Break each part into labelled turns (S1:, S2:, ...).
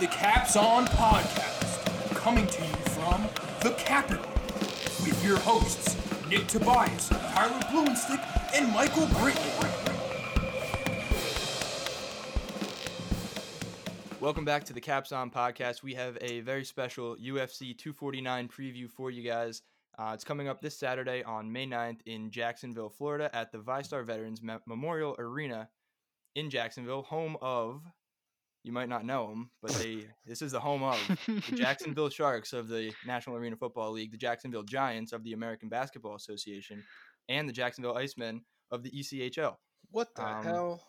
S1: the Caps On podcast, coming to you from the capital, with your hosts Nick Tobias, Tyler Blumenstick, and Michael Britton.
S2: Welcome back to the Caps On podcast. We have a very special UFC 249 preview for you guys. Uh, it's coming up this Saturday on May 9th in Jacksonville, Florida, at the VyStar Veterans Memorial Arena in Jacksonville, home of. You might not know them, but they this is the home of the Jacksonville Sharks of the National Arena Football League, the Jacksonville Giants of the American Basketball Association, and the Jacksonville Icemen of the ECHL.
S3: What the
S2: Um,
S3: hell?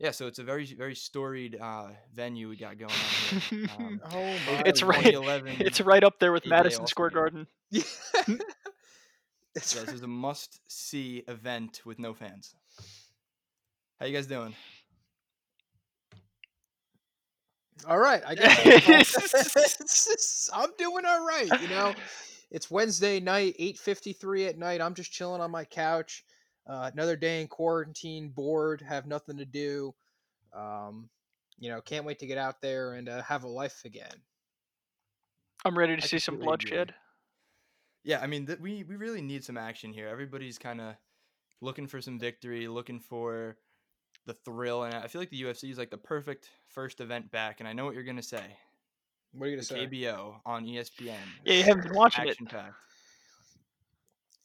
S2: Yeah, so it's a very very storied uh, venue we got going on here. Um,
S3: Oh my!
S4: It's right. It's right up there with Madison Square Garden.
S3: Yeah.
S2: Yeah, this is a must see event with no fans. How you guys doing?
S3: All right. I guess I'm doing all right. You know, it's Wednesday night, 8:53 at night. I'm just chilling on my couch. Uh, another day in quarantine, bored, have nothing to do. Um, you know, can't wait to get out there and uh, have a life again.
S4: I'm ready to
S2: I
S4: see some
S2: completely agree.
S4: bloodshed.
S2: Yeah, I mean, th- we we really need some action here. Everybody's kind of looking for some victory, looking for the thrill, and I feel like the UFC is like the perfect first event back. And I know what you're gonna say.
S3: What are you gonna say?
S2: KBO on ESPN.
S4: Yeah, you haven't been watching it.
S2: Action packed.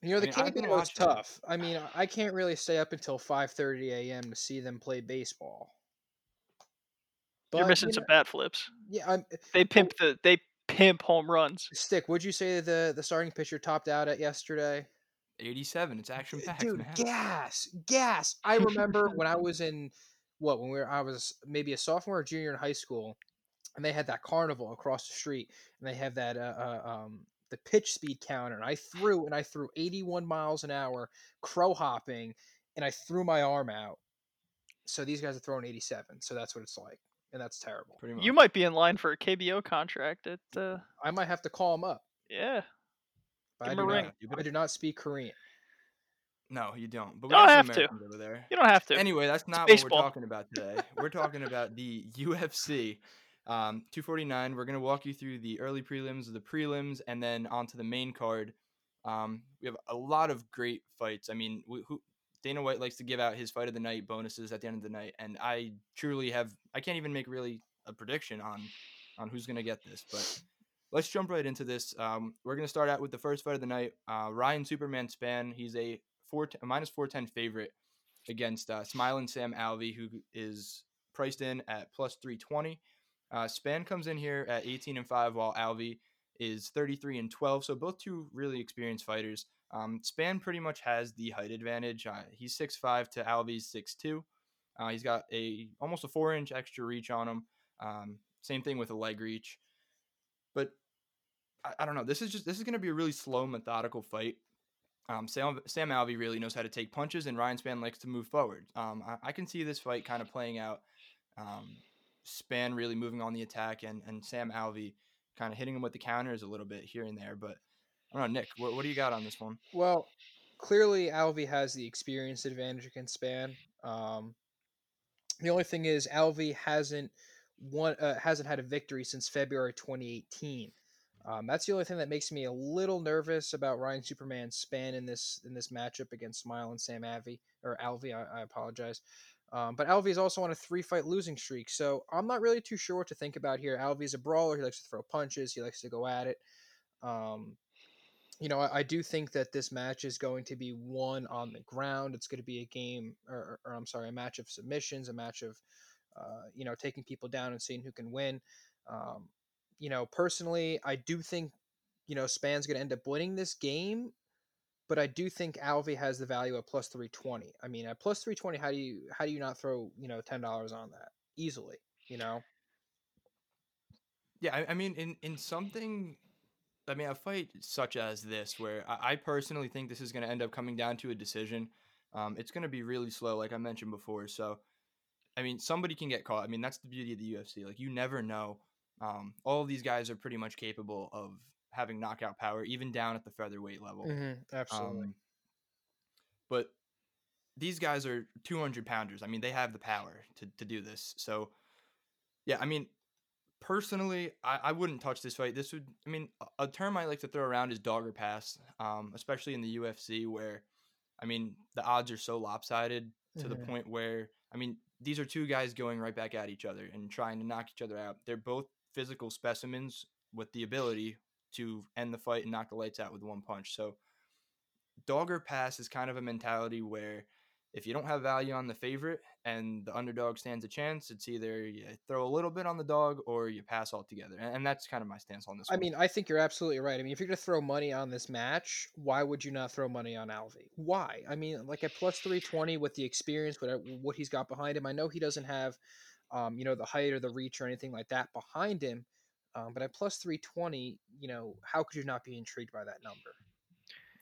S3: You know, the
S2: I mean,
S3: KBO is
S2: watching it.
S3: tough. I mean, I can't really stay up until 5:30 a.m. to see them play baseball.
S4: You're missing
S3: you
S4: some
S3: know,
S4: bat flips.
S3: Yeah, I'm,
S4: They pimp the they pimp home runs.
S3: Stick, would you say the the starting pitcher topped out at yesterday?
S2: 87. It's action packed,
S3: Dude,
S2: man.
S3: gas, gas. I remember when I was in what when we were I was maybe a sophomore or junior in high school, and they had that carnival across the street, and they have that uh, uh um the pitch speed counter, and I threw and I threw 81 miles an hour, crow hopping, and I threw my arm out. So these guys are throwing 87. So that's what it's like, and that's terrible.
S2: Pretty much.
S4: You might be in line for a KBO contract at uh
S3: I might have to call them up.
S4: yeah.
S3: But
S4: Give
S3: I
S4: 'em
S3: do not-
S4: ring.
S2: You
S3: I do not speak Korean.
S2: No, you don't. But we
S4: Don't
S2: got some
S4: have to.
S2: Americans over there.
S4: You don't have to.
S2: Anyway, that's not what
S4: baseball.
S2: we're talking about today. we're talking about the UFC um, 249. We're going to walk you through the early prelims, the prelims, and then onto the main card. Um, we have a lot of great fights. I mean, wh- who, Dana White likes to give out his fight of the night bonuses at the end of the night, and I truly have. I can't even make really a prediction on on who's going to get this, but. Let's jump right into this. Um, we're going to start out with the first fight of the night. Uh, Ryan Superman Spann. He's a four minus four ten favorite against uh, Smiling Sam Alvey, who is priced in at plus three twenty. Uh, Spann comes in here at eighteen and five, while Alvey is thirty three and twelve. So both two really experienced fighters. Um, Spann pretty much has the height advantage. Uh, he's six five to Alvey's six two. Uh, he's got a almost a four inch extra reach on him. Um, same thing with a leg reach, but I, I don't know. This is just this is going to be a really slow, methodical fight. Um, Sam, Sam Alvey really knows how to take punches, and Ryan Spann likes to move forward. Um, I, I can see this fight kind of playing out. Um, Spann really moving on the attack, and, and Sam Alvey kind of hitting him with the counters a little bit here and there. But I don't know, Nick, what, what do you got on this one?
S3: Well, clearly Alvey has the experience advantage against Spann. Um, the only thing is Alvey hasn't won, uh, hasn't had a victory since February 2018. Um, that's the only thing that makes me a little nervous about Ryan Superman's Spann in this in this matchup against Smile and Sam Alvey or Alvey. I, I apologize. Um, but Alvey is also on a three fight losing streak, so I'm not really too sure what to think about here. Alvey's a brawler; he likes to throw punches, he likes to go at it. Um, you know, I, I do think that this match is going to be won on the ground. It's going to be a game, or, or I'm sorry, a match of submissions, a match of, uh, you know, taking people down and seeing who can win. Um, you know, personally, I do think, you know, Spann's going to end up winning this game, but I do think Alvey has the value at plus 320. I mean, at plus 320, how do you how do you not throw you know ten dollars on that easily? You know,
S2: Yeah, I, I mean, in in something, I mean, a fight such as this, where I, I personally think this is going to end up coming down to a decision. Um, it's going to be really slow, like I mentioned before. So, I mean, somebody can get caught. I mean, that's the beauty of the UFC. Like, you never know. Um, all of these guys are pretty much capable of having knockout power, even down at the featherweight level.
S3: absolutely.
S2: Um, but these guys are 200 pounders. I mean, they have the power to, to do this. So, yeah, I mean, personally, I, I wouldn't touch this fight. This would, I mean, a, a term I like to throw around is dog or pass, um, especially in the UFC where, I mean, the odds are so lopsided to the
S3: Mhm.
S2: point where, I mean, these are two guys going right back at each other and trying to knock each other out. They're both physical specimens with the ability to end the fight and knock the lights out with one punch. So, dogger pass is kind of a mentality where if you don't have value on the favorite and the underdog stands a chance, it's either you throw a little bit on the dog or you pass altogether. And, that's kind of my stance on this
S3: I
S2: one.
S3: mean, I think you're absolutely right. I mean, if you're going to throw money on this match, why would you not throw money on Alvey? Why? I mean, like at plus 320 with the experience, what, what he's got behind him, I know he doesn't have, um, you know, the height or the reach or anything like that behind him. Um, but at plus 320, you know, how could you not be intrigued by that number?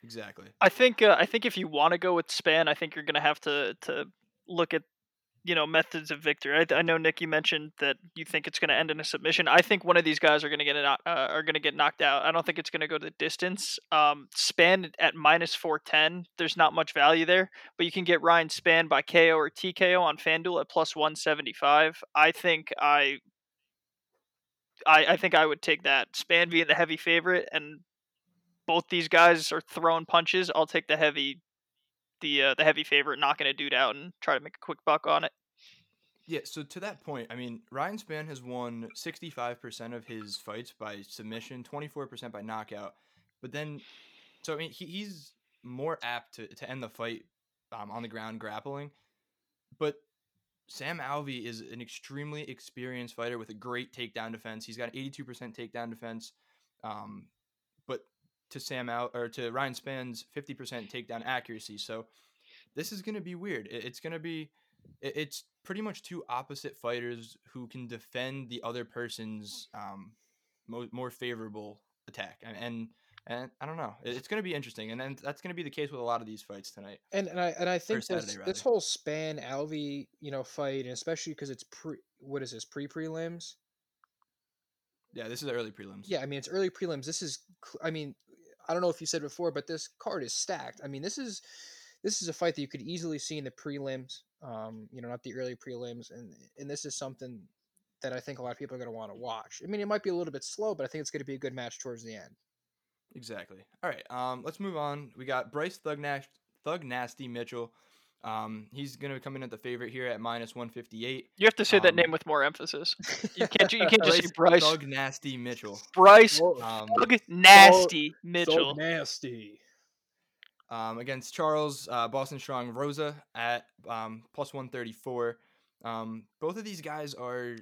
S2: Exactly.
S4: I think uh, I think if you want to go with Spann, I think you're gonna have to to look at you know methods of victory. I, I know Nick, you mentioned that you think it's gonna end in a submission. I think one of these guys are gonna get it, uh, are gonna get knocked out. I don't think it's gonna go to the distance. Um, Spann at minus four ten. There's not much value there, but you can get Ryan Spann by KO or TKO on FanDuel at plus one seventy five. I think I. I, I think I would take that. Spann being the heavy favorite and both these guys are throwing punches. I'll take the heavy, the uh, the heavy favorite, knocking a dude out and try to make a quick buck on it.
S2: Yeah, so to that point, I mean, Ryan Spann has won 65% of his fights by submission, 24% by knockout. But then, so I mean, he, he's more apt to, to end the fight um, on the ground grappling. But Sam Alvey is an extremely experienced fighter with a great takedown defense. He's got 82% takedown defense. Um, to Sam Al or to Ryan Spann's 50% takedown accuracy. So this is going to be weird. It's going to be it's pretty much two opposite fighters who can defend the other person's um, mo- more favorable attack, and and, and I don't know, it's going to be interesting, and then that's going to be the case with a lot of these fights tonight.
S3: And and I and I think
S2: Saturday,
S3: this this whole Spann Alvey, you know, fight, and especially because it's pre what is this pre prelims?
S2: Yeah, this is the early prelims.
S3: Yeah, I mean it's early prelims. This is, I mean, I don't know if you said before, but this card is stacked. I mean, this is this is a fight that you could easily see in the prelims. Um, you know, not the early prelims, and and this is something that I think a lot of people are going to want to watch. I mean, it might be a little bit slow, but I think it's going to be a good match towards the end.
S2: Exactly. All right. Um, let's move on. We got Bryce Thug, Nash- Thug Nasty Mitchell. Um, he's gonna come in at the favorite here at minus one fifty eight.
S4: You have to say that
S2: Um,
S4: name with more emphasis. You can't. ju- You can't just say Bryce.
S2: Thug Nasty Mitchell.
S4: Bryce
S2: Um,
S4: Thug Nasty Mitchell.
S3: nasty.
S2: um, against Charles uh, Boston Strong Rosa at um, plus 134. Um, both of these guys are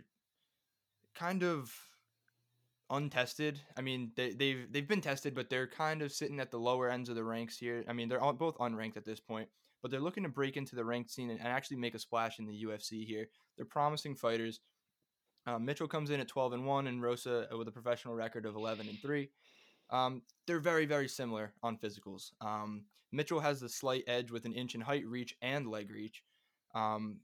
S2: kind of untested. I mean, they, they've they've been tested, but they're kind of sitting at the lower ends of the ranks here. I mean, they're all, both unranked at this point, but they're looking to break into the ranked scene and, actually make a splash in the UFC here. They're promising fighters. Uh, Mitchell comes in at 12 and one, and Rosa with a professional record of 11 and three. Um, they're very, very similar on physicals. Um, Mitchell has the slight edge with an inch in height, reach, and leg reach. Um,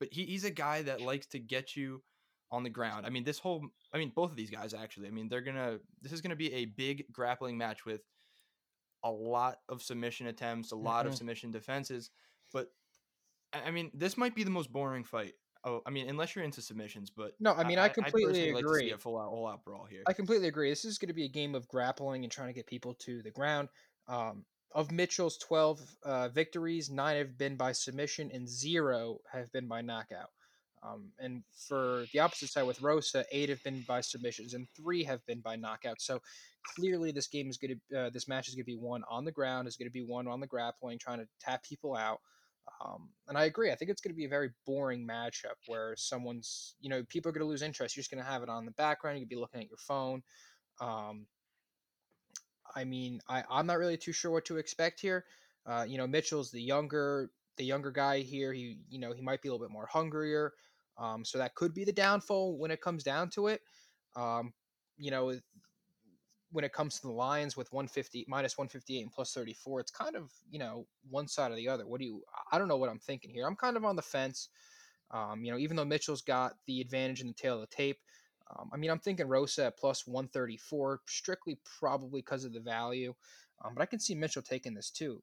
S2: but he, he's a guy that likes to get you on the ground. I mean, this whole, I mean, both of these guys actually. I mean, they're gonna. This is gonna be a big grappling match with a lot of submission attempts, a lot of
S3: Mhm.
S2: submission defenses. But I I mean, this might be the most boring fight. Oh, I mean, unless you're into submissions, but
S3: No, I mean, I completely
S2: Like to see
S3: agree.
S2: a full out, all out brawl here.
S3: I completely agree. This is going to be a game of grappling and trying to get people to the ground. Um, of Mitchell's 12 uh, victories, nine have been by submission and zero have been by knockout. Um, and for the opposite side with Rosa, eight have been by submissions and three have been by knockout. So clearly, this game is going to, uh, this match is going to be one on the ground, is going to be one on the grappling, trying to tap people out. Um, and I agree. I think it's going to be a very boring matchup where someone's, you know, people are going to lose interest. You're just going to have it on the background. To be looking at your phone. Um, I mean, I, I'm not really too sure what to expect here. Uh, you know, Mitchell's the younger, the younger guy here. He, you know, he might be a little bit more hungrier. Um, so that could be the downfall when it comes down to it. Um, you know, when it comes to the Lions with 150 minus 158 and plus 34, it's kind of you know one side or the other. What do you? I don't know what I'm thinking here. I'm kind of on the fence. Um, you know, even though Mitchell's got the advantage in the tale of the tape, um, I mean, I'm thinking Rosa at plus 134, strictly probably because of the value. Um, but I can see Mitchell taking this too.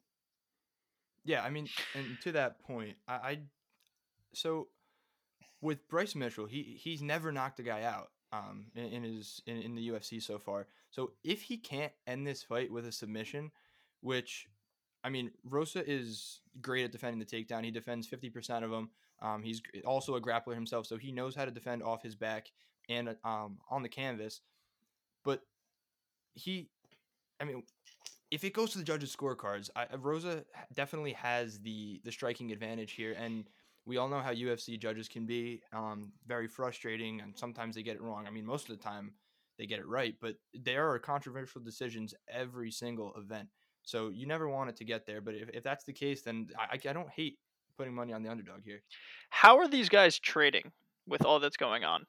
S2: Yeah, I mean, and to that point, I, I so with Bryce Mitchell, he he's never knocked a guy out. um, in, in his in, in the UFC so far. So if he can't end this fight with a submission, which I mean, Rosa is great at defending the takedown. He defends 50% of them. Um, he's also a grappler himself, so he knows how to defend off his back and um, on the canvas. But he, I mean, if it goes to the judges' scorecards, I, Rosa definitely has the the striking advantage here, and we all know how UFC judges can be um, very frustrating, and sometimes they get it wrong. I mean, most of the time they get it right, but there are controversial decisions every single event. So you never want it to get there. But if, if that's the case, then I, I don't hate putting money on the underdog here.
S4: How are these guys trading with all that's going on?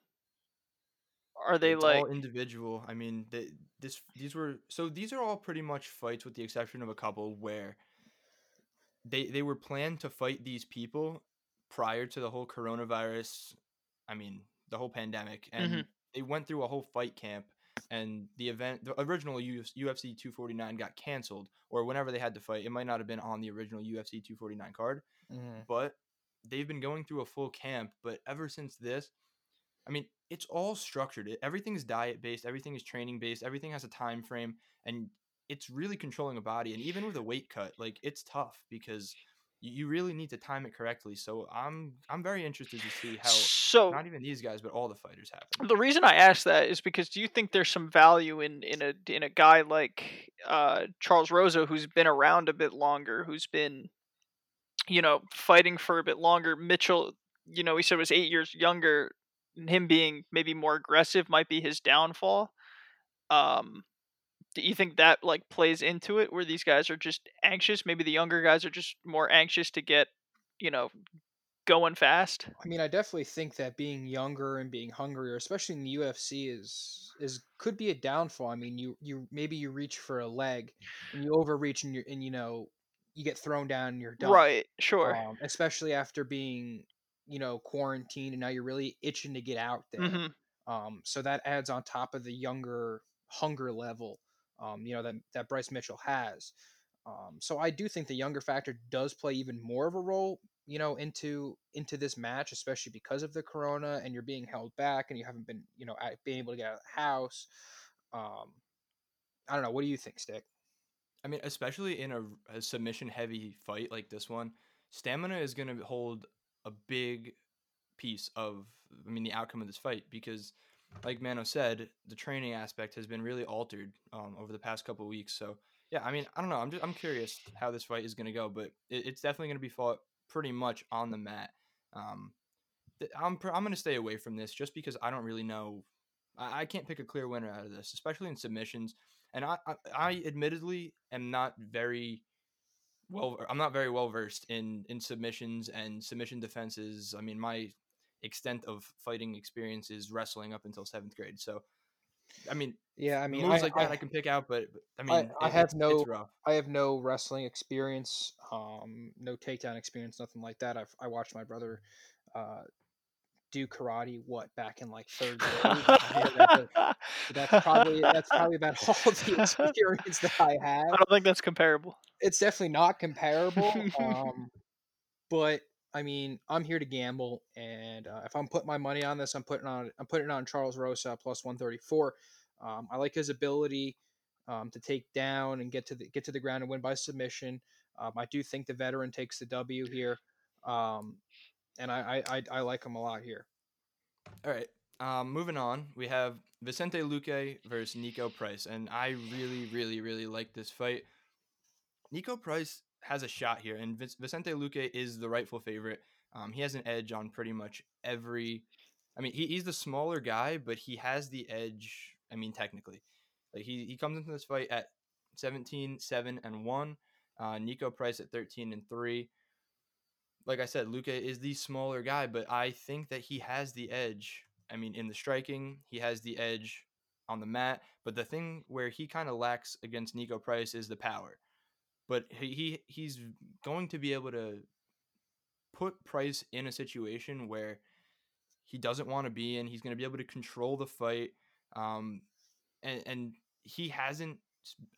S4: Are they
S2: it's
S4: like
S2: all individual? I mean, they, this these were so these are all pretty much fights with the exception of a couple where they they were planned to fight these people prior to the whole coronavirus. I mean, the whole pandemic, and
S4: Mhm.
S2: they went through a whole fight camp. And the event, the original UFC 249 got canceled, or whenever they had to fight, it might not have been on the original UFC 249 card
S3: Mhm.
S2: but they've been going through a full camp. But ever since this, I mean, it's all structured. Everything's diet based, everything is training based, everything has a time frame, and it's really controlling a body. And even with a weight cut, like it's tough because you, really need to time it correctly. So I'm I'm very interested to see how
S4: so?
S2: not even these guys, but all the fighters have it.
S4: The reason I ask that is because do you think there's some value in in a in a guy like uh, Charles Rosa who's been around a bit longer, who's been you know fighting for a bit longer? Mitchell, you know, he said was eight years younger. Him being maybe more aggressive might be his downfall. Um, do you think that like plays into it, where these guys are just anxious? Maybe the younger guys are just more anxious to get you know going fast.
S3: I mean, I definitely think that being younger and being hungrier, especially in the UFC, is is could be a downfall. I mean, you you maybe you reach for a leg and you overreach and you and you know you get thrown down and you're done.
S4: Right. Sure.
S3: Um, especially after being you know quarantined and now you're really itching to get out there.
S4: hmm
S3: Um, so that adds on top of the younger hunger level, um, you know, that, that Bryce Mitchell has. Um, so I do think the younger factor does play even more of a role, you know, into into this match, especially because of the corona and you're being held back and you haven't been, you know, at, being able to get out of the house. Um, I don't know. What do you think, Stick?
S2: I mean, especially in a, a submission heavy fight like this one, stamina is going to hold a big piece of, I mean, the outcome of this fight because, like Mano said, the training aspect has been really altered um, over the past couple weeks. So, yeah, I mean, I don't know. I'm just I'm curious how this fight is going to go, but it, it's definitely going to be fought pretty much on the mat. Um, th- I'm pr- I'm going to stay away from this just because I don't really know. I, I can't pick a clear winner out of this, especially in submissions and I, I, I admittedly am not very well i'm not very well versed in in submissions and submission defenses i mean my extent of fighting experience is wrestling up until seventh grade so i mean
S3: Yeah, I mean,
S2: moves
S3: I,
S2: like that I,
S3: I,
S2: can pick out but i mean
S3: I
S2: it-
S3: have
S2: it's,
S3: no-
S2: it's
S3: I have no wrestling experience, um, no takedown experience, nothing like that. I've I watched my brother uh, do karate. What back in like third grade? That's, probably that's probably about all the experience that I have.
S4: I don't think that's comparable.
S3: It's definitely not comparable. Um, but I mean, I'm here to gamble, and uh, if I'm putting my money on this, I'm putting on I'm putting on Charles Rosa plus 134. Um, I like his ability um, to take down and get to the get to the ground and win by submission. Um, I do think the veteran takes the W here, um, and I, I I I like him a lot here.
S2: all right um moving on we have vicente luque versus niko price and i really really really like this fight Niko Price has a shot here, and Vicente Luque is the rightful favorite. Um, he has an edge on pretty much every. I mean, he, he's the smaller guy, but he has the edge. I mean, technically, like he, he comes into this fight at 17, 7, and 1. Uh, Niko Price at 13 and 3. Like I said, Luque is the smaller guy, but I think that he has the edge. I mean, in the striking, he has the edge on the mat. But the thing where he kind of lacks against Niko Price is the power but he, he he's going to be able to put Price in a situation where he doesn't want to be in. He's going to be able to control the fight, um, and and he hasn't.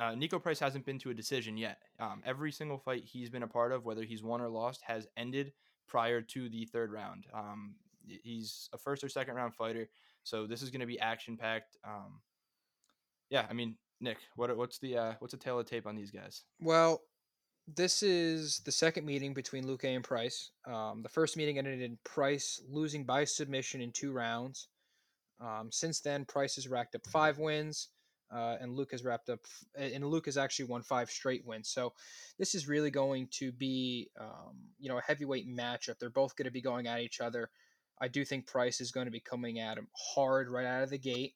S2: Uh, Niko Price hasn't been to a decision yet. Um, every single fight he's been a part of, whether he's won or lost, has ended prior to the third round. Um, he's a first or second round fighter. So this is going to be action packed. Um, yeah, I mean, Nick, what what's the uh, what's the tale of tape on these guys?
S3: Well, this is the second meeting between Luque and Price. Um, the first meeting ended in Price losing by submission in two rounds. Um, since then, Price has racked up five wins, uh, and Luque has wrapped up, and Luque has actually won five straight wins. So this is really going to be, um, you know, a heavyweight matchup. They're both going to be going at each other. I do think Price is going to be coming at him hard right out of the gate.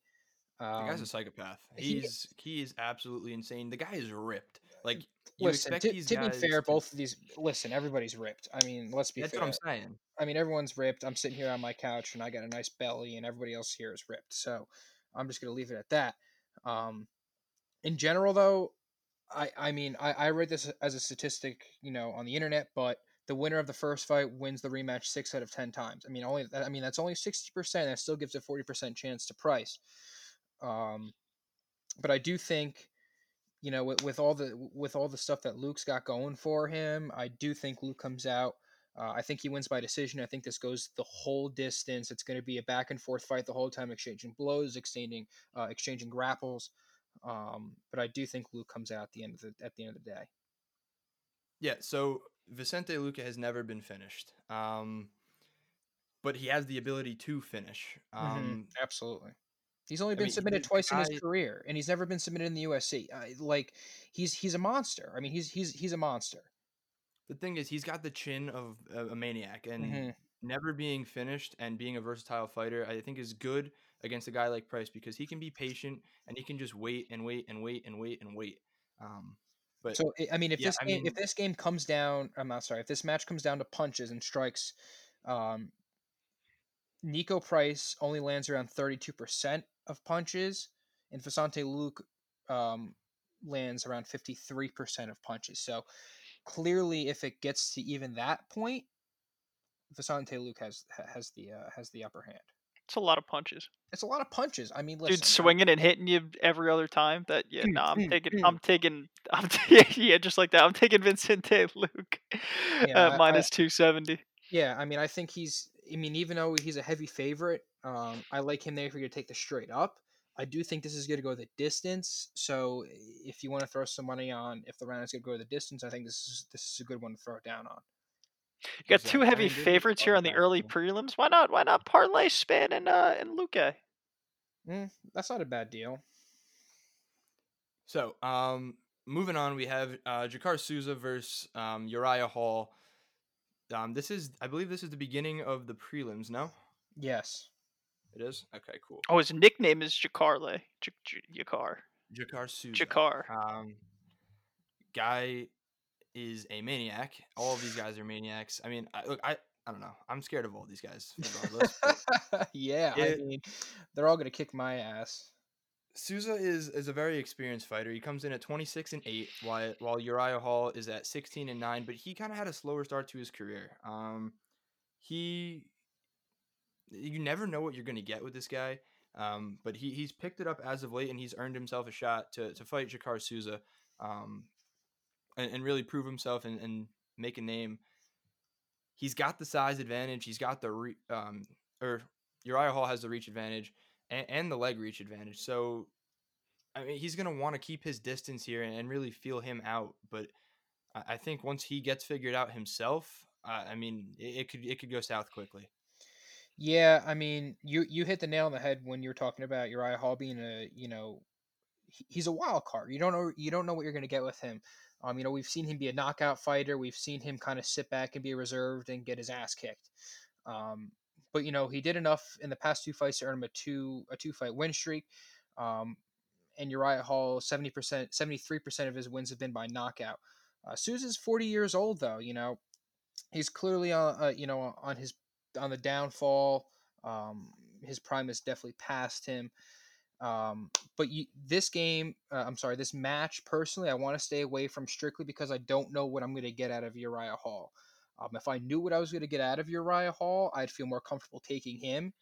S2: Um, the guy's a
S3: Um,
S2: psychopath.
S3: he
S2: He's he is absolutely insane. The guy is ripped. Like you
S3: listen,
S2: expect
S3: to, to be fair,
S2: to-
S3: both of these. Listen, everybody's ripped. I mean, let's be
S2: That's
S3: fair.
S2: what I'm saying.
S3: I mean, everyone's ripped. I'm sitting here on my couch and I got a nice belly, and everybody else here is ripped. So I'm just gonna leave it at that. Um, in general, though, I I mean, I, I read this as a statistic, you know, on the internet, but the winner of the first fight wins the rematch six out of ten times. I mean, only I mean that's only sixty percent. That still gives a forty percent chance to Price. Um, but I do think you know with, with all the with all the stuff that Luque's got going for him, I do think Luque comes out. Uh, I think he wins by decision. I think this goes the whole distance. It's going to be a back and forth fight the whole time, exchanging blows, exchanging uh, exchanging grapples. Um, but I do think Luque comes out at the end of the at the end of the day.
S2: Yeah, so Vicente Luque has never been finished. Um, but he has the ability to finish.
S3: Mhm,
S2: Um,
S3: absolutely. He's only
S2: I
S3: been
S2: mean,
S3: submitted twice in his career, and he's never been submitted in the UFC. Uh, like he's he's a monster. I mean, he's he's he's a monster.
S2: the thing is, he's got the chin of a, a maniac, and
S3: Mhm.
S2: never being finished and being a versatile fighter, I think is good against a guy like Price because he can be patient and he can just wait and wait and wait and wait and wait. Um, but
S3: So I- I mean, if
S2: yeah,
S3: this
S2: I
S3: game, if this game comes down, I'm not sorry. If this match comes down to punches and strikes, um, Niko Price only lands around 32% of punches, and Vicente Luque um, lands around 53% of punches. So clearly, if it gets to even that point, Vicente Luque has has the uh, has the upper hand.
S4: It's a lot of punches.
S3: It's a lot of punches. I mean, listen,
S4: Dude, swinging and hitting you every other time. That yeah, no, I'm
S3: mm,
S4: taking. I'm taking, I'm t- yeah, just like that. I'm taking Vicente Luque
S3: Yeah, I-
S4: minus two seventy.
S3: Yeah, I mean, I think he's. I mean, even though he's a heavy favorite, um, I like him there for you to take the straight up. I do think this is going to go the distance. So if you want to throw some money on if the round is going to go the distance, I think this is this is a good one to throw it down on.
S4: You got
S2: Who's
S4: two heavy
S2: Brandon?
S4: favorites here
S2: Oh,
S4: on the early prelims. Why not? Why not parlay Spann and uh and Luque?
S3: Mm, that's not a bad deal.
S2: So, um, moving on, we have uh, Jacaré Souza versus um, Uriah Hall. Um, this is, I believe, this is the beginning of the prelims. No,
S3: Yes.
S2: it is. Okay, cool.
S4: Oh, his nickname is Jacaré. J- J- Jacaré.
S2: Jacaré Souza.
S4: Jacaré.
S2: Um, guy is a maniac. All of these guys are maniacs. I mean, I, look, I, I don't know. I'm scared of all these guys, regardless. but
S3: yeah, I
S2: It-
S3: mean, they're all going to kick my ass.
S2: Souza is is a very experienced fighter. He comes in at 26 and 8 while while Uriah Hall is at 16 and 9, but he kind of had a slower start to his career. Um he you never know what you're going to get with this guy. Um but he he's picked it up as of late and he's earned himself a shot to to fight Jacaré Souza um and, and really prove himself and, and make a name. He's got the size advantage, he's got the re- um or Uriah Hall has the reach advantage and, and the leg reach advantage. So, I mean, he's going to want to keep his distance here and, and really feel him out. But I, I think once he gets figured out himself, uh, I mean, it, it could it could go south quickly.
S3: Yeah, I mean, you you hit the nail on the head when you're talking about Uriah Hall being a you know he's a wild card. You don't know you don't know what you're going to get with him. Um, you know, we've seen him be a knockout fighter. We've seen him kind of sit back and be reserved and get his ass kicked. Um, but you know, he did enough in the past two fights to earn him a two a two fight win streak. Um, and Uriah Hall, seventy percent, seventy three percent of his wins have been by knockout. Uh, Souza's forty years old though. You know, he's clearly on uh, you know on his on the downfall. Um, his prime is definitely past him. Um, but you, this game, uh, I'm sorry, this match personally, I want to stay away from strictly because I don't know what I'm going to get out of Uriah Hall. Um, if I knew what I was going to get out of Uriah Hall, I'd feel more comfortable taking him.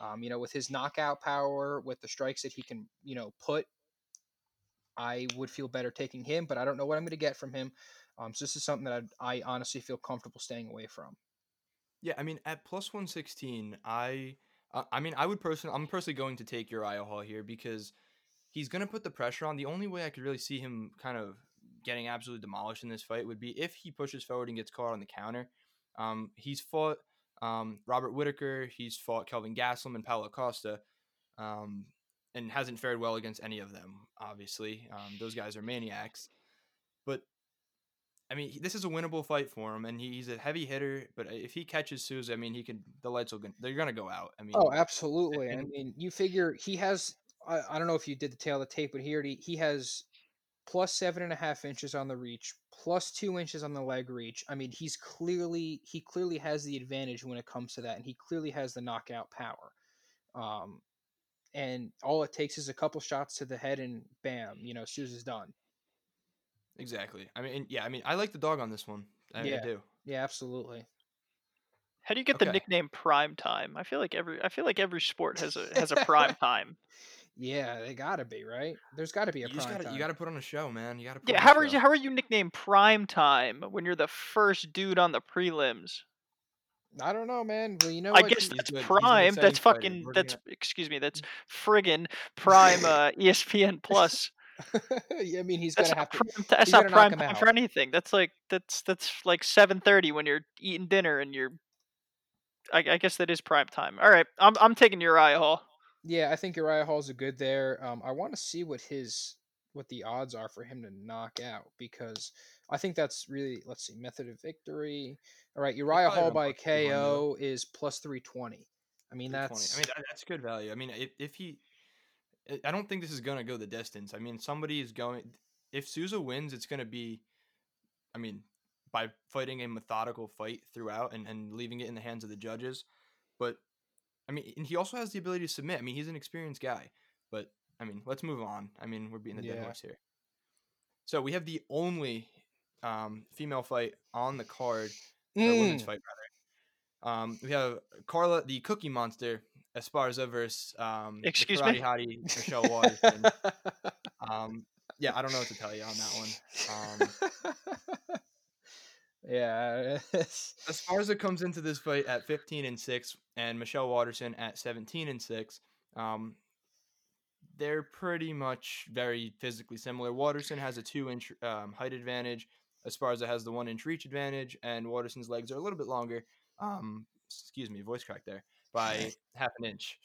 S3: Um, you know, with his knockout power, with the strikes that he can, you know, put, I would feel better taking him. But I don't know what I'm going to get from him. Um, so this is something that I, I honestly feel comfortable staying away from.
S2: Yeah, I mean, at plus 116, I Uh, I mean, I would personally, I'm personally going to take Uriah Hall here because he's going to put the pressure on. The only way I could really see him kind of getting absolutely demolished in this fight would be if he pushes forward and gets caught on the counter. Um, he's fought um, Robert Whittaker, he's fought Kelvin Gastelum and Paulo Costa, um, and hasn't fared well against any of them. Obviously, um, those guys are maniacs. But I mean, this is a winnable fight for him, and he's a heavy hitter. But if he catches Souza, I mean, he can. The lights will. They're gonna go out. I mean,
S3: Oh, absolutely.
S2: And, I
S3: mean, you figure he has. I, I don't know if you did the tale of the tape, but here he, he has plus seven and a half inches on the reach, plus two inches on the leg reach. I mean, he's clearly he clearly has the advantage when it comes to that, and he clearly has the knockout power. Um, and all it takes is a couple shots to the head, and bam, you know, Souza's done.
S2: exactly. I mean, yeah. I mean, I like the dog on this one. I, I
S3: Yeah.
S2: do.
S3: Yeah, absolutely.
S4: How do you get the nickname prime time? I feel like every I feel like every sport has a has a prime time.
S3: Yeah, they gotta be right. There's got to be a
S2: You
S3: prime
S2: gotta,
S3: time.
S2: you gotta put on a show, man. You gotta. Put
S4: Yeah,
S2: on a
S4: how are
S2: show.
S4: you how are you nicknamed prime time when you're the first dude on the prelims?
S3: I don't know, man. Well, you know
S4: I
S3: what?
S4: guess that's
S2: good. He's
S4: prime. That's fucking. That's
S2: gonna-
S4: excuse me. That's friggin' prime. Uh, ESPN Plus.
S3: Yeah, I mean, he's
S4: That's
S3: gonna
S4: not
S3: have to.
S4: That's not prime time
S3: out.
S4: for anything. That's like that's that's like seven thirty when you're eating dinner and you're. I, I guess that is prime time. All right, I'm I'm taking Uriah Hall.
S3: Yeah, I think Uriah Hall's a good there. Um, I want to see what his what the odds are for him to knock out because I think that's really let's see method of victory. All right, Uriah Hall by KO is plus three twenty. I mean that's
S2: I mean, that's good value. I mean, if, if he, I- I don't think this is gonna go the distance. I mean, somebody is going. If Souza wins, it's gonna be, I mean, by fighting a methodical fight throughout and, and leaving it in the hands of the judges. But I mean, and he also has the ability to submit. I mean, he's an experienced guy. But I mean, let's move on. I mean, we're beating the dead horse here. So we have the only um, female fight on the card or women's
S3: Mm,
S2: fight rather. Um, we have Carla, the Cookie Monster, Esparza versus um,
S4: Excuse
S2: Karate
S4: me?
S2: Hottie Michelle Waterson. um, yeah, I don't know what to tell you on that one. Um,
S3: yeah,
S2: Esparza comes into this fight at 15 and six, and Michelle Waterson at 17 and six. Um, they're pretty much very physically similar. Waterson has a two inch um, height advantage. Esparza has the one inch reach advantage, and Waterson's legs are a little bit longer. Um, excuse me, voice crack there by half an inch.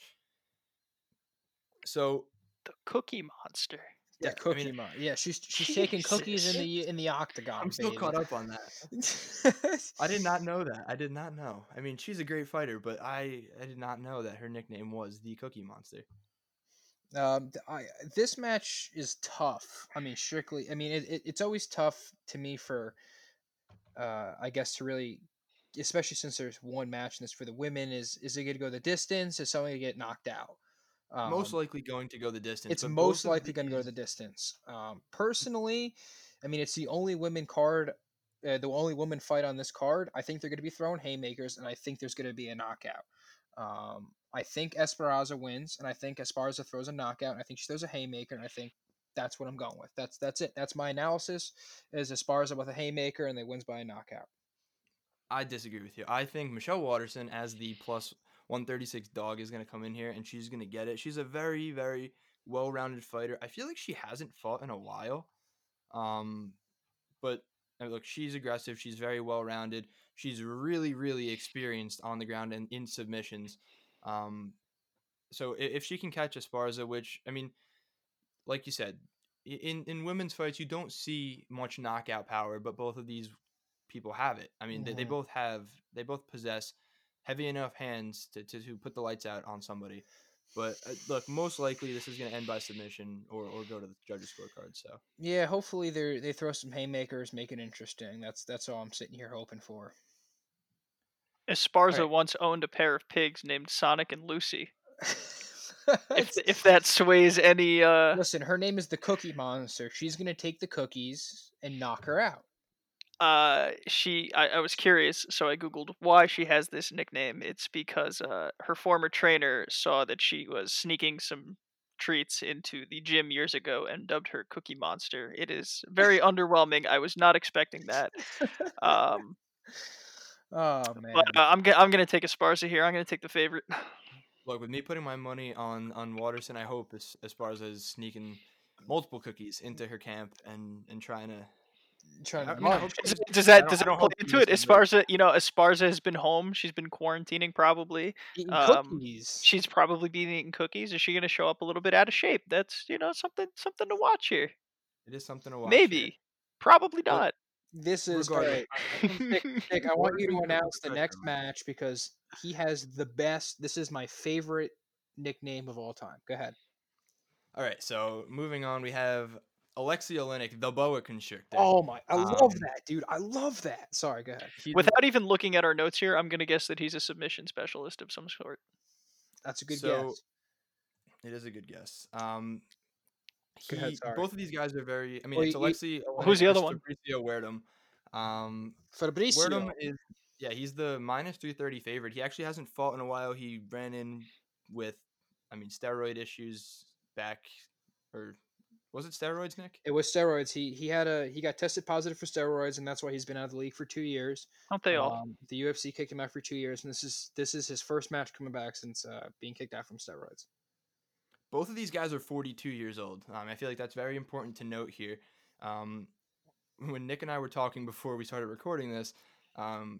S2: So
S4: The Cookie Monster.
S3: Yeah,
S2: yeah, I
S3: cookie
S2: mean.
S3: Yeah, she's she's taking cookies in the in the octagon.
S2: I'm still
S3: baby.
S2: caught up on that. I did not know that. I did not know. I mean, she's a great fighter, but I I did not know that her nickname was the Cookie Monster.
S3: Um, I, this match is tough. I mean, strictly. I mean, it, it, it's always tough to me for, uh, I guess to really, especially since there's one match in this for the women. Is is it going to go the distance? Is someone going to get knocked out? Um,
S2: most likely going to go the distance.
S3: it's most likely going to go the distance. Um, personally, I mean, it's the only women card, uh, the only woman fight on this card. I think they're going to be throwing haymakers, and I think there's going to be a knockout. Um, I think Esparza wins, and I think Esparza throws a knockout, and I think she throws a haymaker, and I think that's what I'm going with. That's that's it. That's my analysis. Is Esparza with a haymaker, and they wins by a knockout.
S2: I disagree with you. I think Michelle Waterson as the plus 136 dog is going to come in here and she's going to get it. She's a very very well-rounded fighter. I feel like she hasn't fought in a while. Um but I mean, look, she's aggressive. She's very well-rounded. She's really really experienced on the ground and in submissions. Um so i- if she can catch Esparza, which I mean like you said, in in women's fights you don't see much knockout power, but both of these people have it. I mean, they, they
S3: Mhm.
S2: both have they both possess heavy enough hands to, to, to put the lights out on somebody. But uh, look, most likely this is going to end by submission or, or go to the judges' scorecard. So
S3: Yeah, hopefully they they throw some haymakers, make it interesting. That's that's all I'm sitting here hoping for.
S4: Esparza
S2: Alright.
S4: once owned a pair of pigs named Sonic and Lucy. If if that sways any uh
S3: Listen, her name is the Cookie Monster. She's gonna take the cookies and knock her out.
S4: Uh she I, I was curious so i googled why she has this nickname it's because uh her former trainer saw that she was sneaking some treats into the gym years ago and dubbed her cookie monster it is very underwhelming i was not expecting that um
S3: Oh man.
S4: but uh, i'm i'm gonna take esparza here i'm gonna take the favorite
S2: Look, with me putting my money on on Waterson, I hope as as far as sneaking multiple cookies into her camp and and trying to.
S3: Trying to
S2: I
S3: munch.
S4: Does, does that does
S2: I
S4: it
S2: don't
S4: play into it?
S2: misses, but-
S4: Esparza, you know, Esparza has been home. She's been quarantining probably.
S3: Eating
S4: um,
S3: cookies.
S4: She's probably been eating cookies. Is she going to show up a little bit out of shape? That's you know something something to watch here.
S2: It is something to watch. here.
S4: Maybe, probably
S2: Well,
S4: not.
S3: This is
S2: Regardless,
S3: great.
S2: I- I
S3: Nick, Nick, I want you to announce the next match because he has the best. This is my favorite nickname of all time. Go ahead.
S2: All right, so moving on, we have Alexei Oleinik, the boa constrictor.
S3: Oh my! I love
S2: Um,
S3: that, dude. I love that. Sorry, go ahead.
S2: He's
S4: Without even looking at our notes here, I'm going to guess that he's a submission specialist of some sort.
S3: That's a good
S2: So,
S3: guess.
S2: It is a good guess. Um,
S3: Go ahead,
S2: both of these guys are very. I mean,
S3: Well,
S2: it's
S3: you-
S2: Alexei.
S4: Who's the other
S2: versus
S4: one?
S2: Fabricio Werdum. Um,
S3: Fabricio.
S2: Werdum is yeah, he's the minus three thirty favorite. He actually hasn't fought in a while. He ran in with, I mean, steroid issues back, or was it steroids, Nick?
S3: It was steroids. He he had a he got tested positive for steroids, and that's why he's been out of the league for two years.
S4: Aren't they all?
S3: Um, the UFC kicked him out for two years, and this is this is his first match coming back since uh, being kicked out from steroids.
S2: Both of these guys are 42 years old. Um, I feel like that's very important to note here. Um, when Nick and I were talking before we started recording this, um,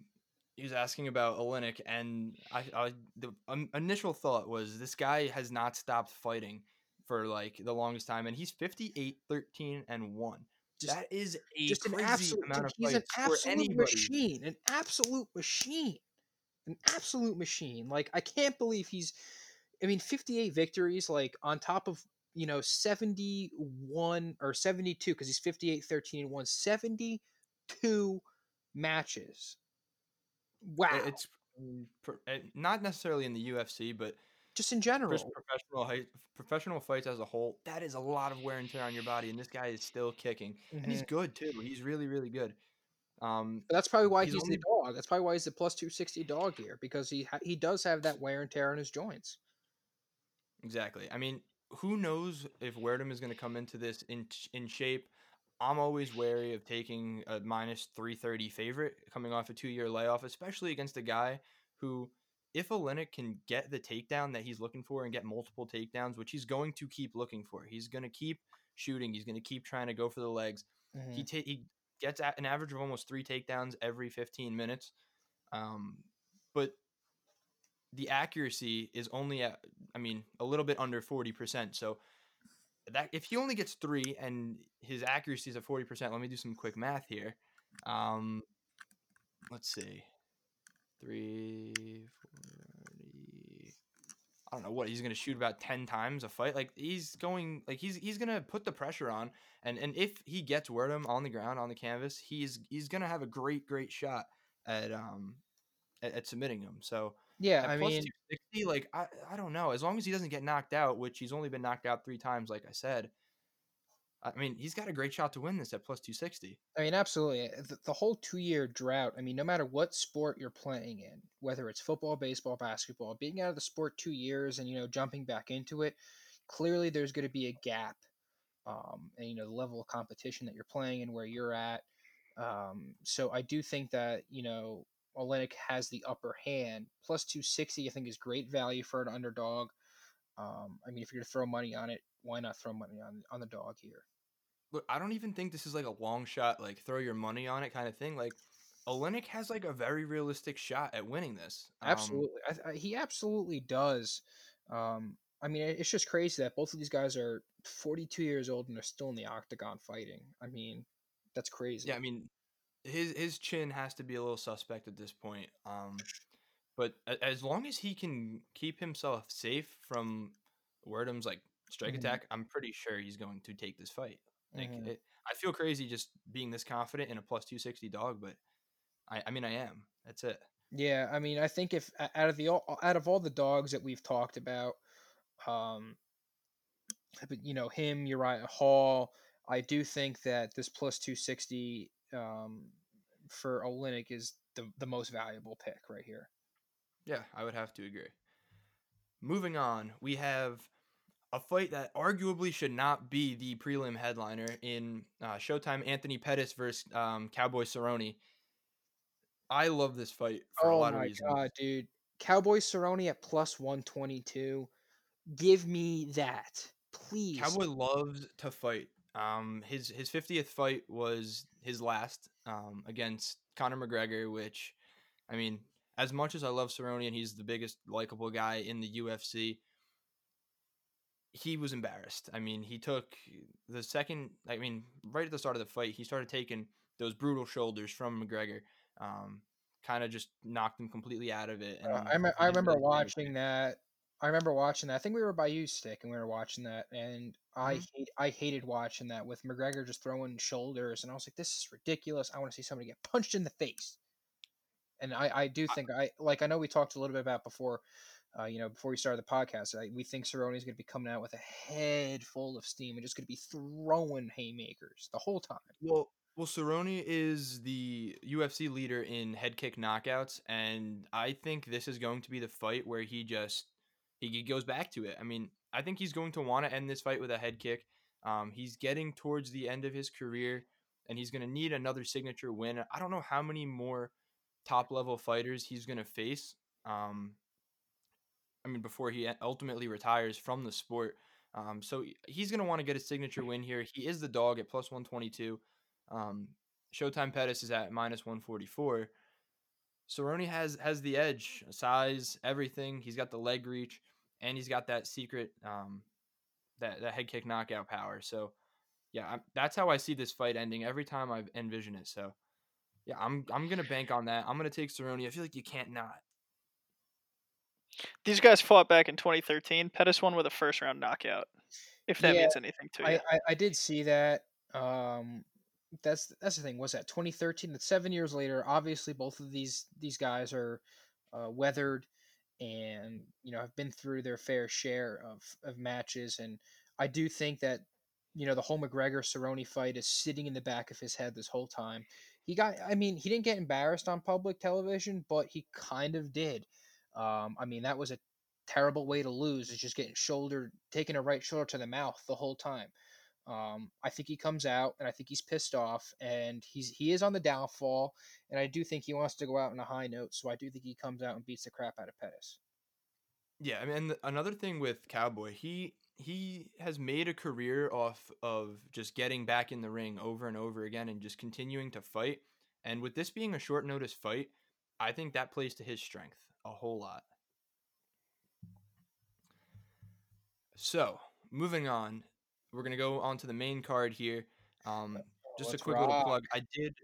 S2: he was asking about Oleinik, and I, I the um, initial thought was this guy has not stopped fighting for like the longest time, and he's 58, 13, and one.
S3: Just,
S2: that is a
S3: just an absolute.
S2: amount of
S3: He's an absolute machine. An absolute machine. An absolute machine. Like I can't believe he's. I mean, fifty-eight victories, like on top of you know seventy-one or seventy-two, because he's 58, 13, and one. Seventy-two matches. Wow.
S2: It's mm, uh, not necessarily in the UFC, but
S3: just in
S2: Just
S3: general.
S2: professional professional fights as a whole, that is a lot of wear and tear on your body, and this guy is still kicking, and he's
S3: Mhm.
S2: good too. He's really, really good. Um,
S3: that's probably why
S2: he's
S3: he's,
S2: only-
S3: the dog. That's probably why he's the plus two sixty dog here because he ha- he does have that wear and tear on his joints.
S2: exactly. I mean, who knows if Werdum is going to come into this in in shape? I'm always wary of taking a minus 330 favorite coming off a two year layoff, especially against a guy who, if Oleinik can get the takedown that he's looking for and get multiple takedowns, which he's going to keep looking for, he's going to keep shooting, he's going to keep trying to go for the legs. He ta- he gets an average of almost three takedowns every 15 minutes, um, but the accuracy is only at I mean a little bit under 40 percent. So that if he only gets three and his accuracy is at 40 percent, let me do some quick math here. Um, let's see, three, 40. I don't know what he's gonna shoot about ten times a fight. Like he's going, like he's he's gonna put the pressure on, and and if he gets Werdum on the ground on the canvas, he's he's gonna have a great great shot at um at, at submitting him. So
S3: Yeah, I mean,
S2: 260, like I I don't know. As long as he doesn't get knocked out, which he's only been knocked out three times, like I said. I mean, he's got a great shot to win this at plus 260.
S3: I mean, absolutely. The, the whole two year drought. I mean, no matter what sport you're playing in, whether it's football, baseball, basketball, being out of the sport two years and you know jumping back into it, clearly there's going to be a gap, um, and you know the level of competition that you're playing and where you're at. Um, so I do think that you know Oleinik has the upper hand. Plus 260, I think, is great value for an underdog. Um, I mean, if you're going to throw money on it, why not throw money on on the dog here?
S2: Look, I don't even think this is like a long shot, like throw your money on it kind of thing. Like, Oleinik has like a very realistic shot at winning this. Um,
S3: Absolutely, I, I, he absolutely does. Um, I mean, it's just crazy that both of these guys are 42 years old and they're still in the octagon fighting. I mean, that's crazy.
S2: Yeah, I mean, his his chin has to be a little suspect at this point. Um, but as long as he can keep himself safe from Werdum's like strike
S3: Mhm.
S2: attack, I'm pretty sure he's going to take this fight. Like,
S3: Mhm.
S2: it, I feel crazy just being this confident in a plus two sixty dog, but I I mean I am. That's it.
S3: Yeah, I mean, I think if out of the all out of all the dogs that we've talked about, um, but you know him, Uriah Hall, I do think that this plus 260 um, for Oleinik is the the most valuable pick right here.
S2: Yeah, I would have to agree. Moving on, we have a fight that arguably should not be the prelim headliner in uh, Showtime. Anthony Pettis versus um, Cowboy Cerrone. I love this fight for a
S3: oh
S2: lot of reasons.
S3: Oh my
S2: reasons.
S3: god, dude! Cowboy Cerrone at plus 122. Give me that, please.
S2: Cowboy loves to fight. Um, his his 50th fight was his last um, against Conor McGregor, which, I mean, as much as I love Cerrone and he's the biggest likable guy in the UFC, he was embarrassed. I mean, he took the second. I mean, right at the start of the fight, he started taking those brutal shoulders from McGregor. Um, kind of just knocked him completely out of it.
S3: Uh,
S2: And
S3: I, me- I remember
S2: really
S3: watching that. I remember watching that. I think we were by you stick and we were watching that, and I
S2: Mhm.
S3: hate, I hated watching that with McGregor just throwing shoulders, and I was like, this is ridiculous. I want to see somebody get punched in the face. And I, I do think I like I know we talked a little bit about before, uh, you know, before we started the podcast. I, we think Cerrone is going to be coming out with a head full of steam and just going to be throwing haymakers the whole time.
S2: Well, well, Cerrone is the UFC leader in head kick knockouts, and I think this is going to be the fight where he just he he goes back to it. I mean, I think he's going to want to end this fight with a head kick. Um, he's getting towards the end of his career, and he's going to need another signature win. I don't know how many more top level fighters he's going to face. Um, I mean, before he ultimately retires from the sport. Um, so he's going to want to get a signature win here. He is the dog at plus 122. Um, Showtime Pettis is at minus 144. Cerrone has has the edge, size, everything. He's got the leg reach, and he's got that secret, um, that that head kick knockout power. So, yeah, i that's how I see this fight ending every time I envision it. So, yeah, I'm I'm gonna bank on that. I'm gonna take Cerrone. I feel like you can't not.
S4: These guys fought back in 2013. Pettis won with a first round knockout. If that
S3: Yeah,
S4: means anything to you.
S3: I, I, I did see that. Um, that's that's the thing. Was that 2013? That's seven years later. Obviously, both of these these guys are uh, weathered, and you know have been through their fair share of of matches. And I do think that you know the whole McGregor Cerrone fight is sitting in the back of his head this whole time. He got. I mean, he didn't get embarrassed on public television, but he kind of did. Um, I mean, that was a terrible way to lose. Is just getting shoulder taking a right shoulder to the mouth the whole time. Um, I think he comes out and I think he's pissed off and he's he is on the downfall and I do think he wants to go out on a high note. So I do think he comes out and beats the crap out of Pettis.
S2: Yeah, I mean, another thing with Cowboy, he he has made a career off of just getting back in the ring over and over again and just continuing to fight. And with this being a short notice fight, I think that plays to his strength a whole lot. So, moving on, we're gonna go on to the main card here. Um, just a
S3: let's
S2: quick little plug. I did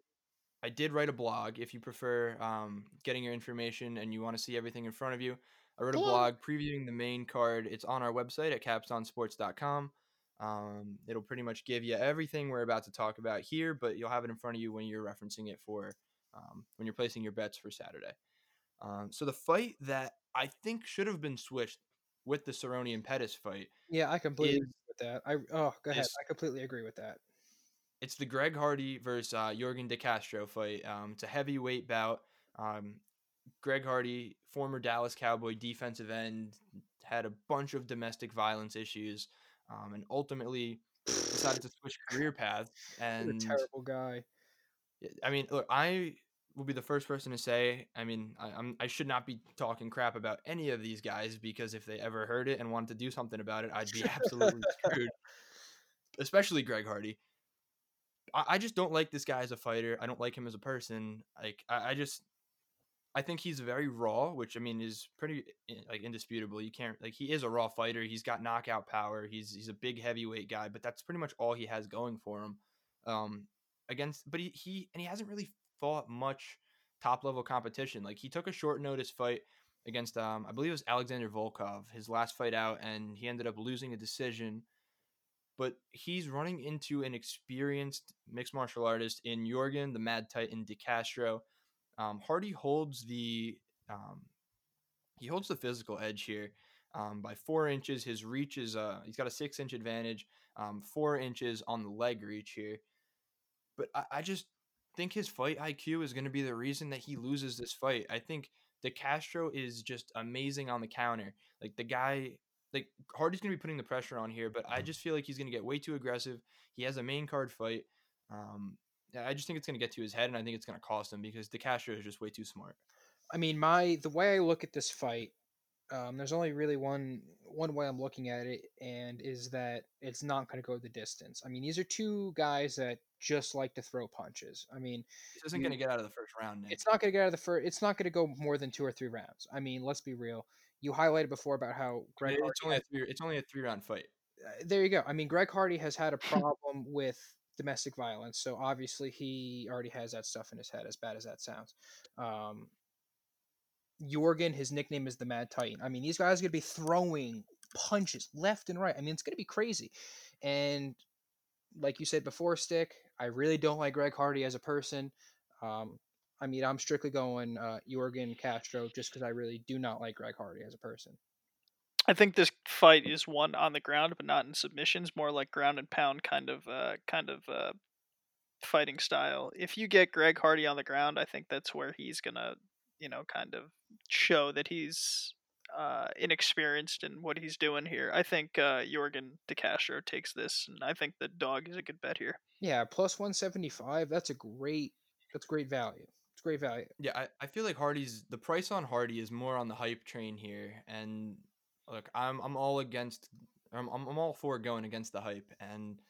S2: I did write a blog. If you prefer um, getting your information and you want to see everything in front of you, I wrote a
S3: Blog.
S2: blog previewing the main card. It's on our website at capsonsports.com. Um, it'll pretty much give you everything we're about to talk about here, but you'll have it in front of you when you're referencing it for um, when you're placing your bets for Saturday. Um, so the fight that I think should have been switched with the Cerrone and Pettis fight
S3: Yeah, I completely
S2: Is-
S3: with that. I oh go ahead. I completely agree with that.
S2: it's the Greg Hardy versus uh, Yorgan De Castro fight. Um, it's a heavyweight bout. Um, Greg Hardy, former Dallas Cowboy defensive end, had a bunch of domestic violence issues, um, and ultimately decided to switch career paths.
S3: A
S2: And
S3: terrible guy.
S2: I mean, look, I will be the first person to say, I mean, I, I'm I should not be talking crap about any of these guys because if they ever heard it and wanted to do something about it, I'd be absolutely screwed. Especially Greg Hardy. I, I just don't like this guy as a fighter. I don't like him as a person. Like I, I just I think he's very raw, which I mean is pretty like indisputable. You can't like he is a raw fighter. He's got knockout power. He's he's a big heavyweight guy, but that's pretty much all he has going for him. Um, against, but he he and he hasn't really fought much top level competition. Like he took a short notice fight against um I believe it was Alexander Volkov, his last fight out, and he ended up losing a decision. But he's running into an experienced mixed martial artist in Yorgan, the Mad Titan De Castro. Um, Hardy holds the um, he holds the physical edge here um, by four inches. His reach is uh, he's got a six inch advantage, um, four inches on the leg reach here. But I, I just think his fight IQ is going to be the reason that he loses this fight. I think De Castro is just amazing on the counter. Like the guy, like Hardy's going to be putting the pressure on here, but I just feel like he's going to get way too aggressive. He has a main card fight. Um, I just think it's going to get to his head, and I think it's going to cost him because De Castro is just way too smart.
S3: I mean, my the way I look at this fight, um, there's only really one one way I'm looking at it, and is that it's not going to go the distance. I mean, these are two guys that just like to throw punches. I mean,
S2: This isn't going to get out of the first round. Nick.
S3: it's not going to get out of the first. It's not going to go more than two or three rounds. I mean, let's be real. You highlighted before about how Greg
S2: it's only a three. It's only a three round fight.
S3: uh, there you go. I mean, Greg Hardy has had a problem with domestic violence, so obviously he already has that stuff in his head. As bad as that sounds, um, Yorgan, his nickname is the Mad Titan. I mean, these guys are gonna be throwing punches left and right. I mean, it's gonna be crazy. And like you said before, Stick, I really don't like Greg Hardy as a person. Um, I mean, I'm strictly going uh, Yorgan Castro just because I really do not like Greg Hardy as a person.
S4: I think this fight is won on the ground, but not in submissions. More like ground and pound kind of uh, kind of uh, fighting style. If you get Greg Hardy on the ground, I think that's where he's gonna, you know, kind of show that he's uh, inexperienced in what he's doing here. I think uh, Yorgan De Castro takes this, and I think the dog is a good bet here.
S3: Yeah, plus 175. That's a great. That's great value. It's great value.
S2: Yeah, I, I feel like Hardy's the price on Hardy is more on the hype train here, and look, I'm I'm all against. I'm I'm, I'm all for going against the hype, and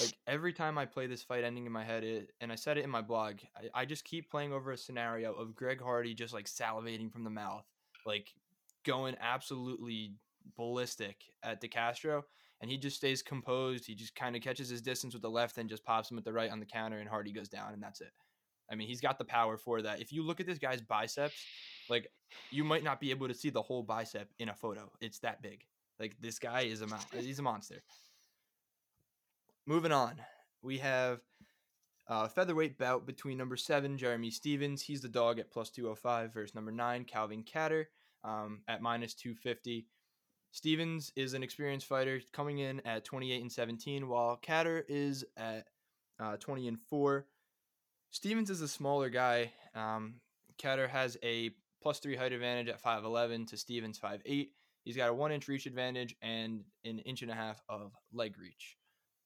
S2: like every time I play this fight ending in my head, it, and I said it in my blog, I, I just keep playing over a scenario of Greg Hardy just like salivating from the mouth, like going absolutely ballistic at DeCastro, and he just stays composed. He just kind of catches his distance with the left and just pops him with the right on the counter, and Hardy goes down, and that's it. I mean, he's got the power for that. If you look at this guy's biceps, like you might not be able to see the whole bicep in a photo. It's that big. Like this guy is a he's a monster. Moving on, we have a featherweight bout between number seven Jeremy Stephens. He's the dog at plus two hundred five versus number nine Calvin Kattar um, at minus two fifty. Stephens is an experienced fighter coming in at 28 and 17, while Kattar is at uh, 20 and 4. Stephens is a smaller guy. Um, Kattar has a plus three height advantage at 5'11 to Stephens 5'8. He's got a one inch reach advantage and an inch and a half of leg reach.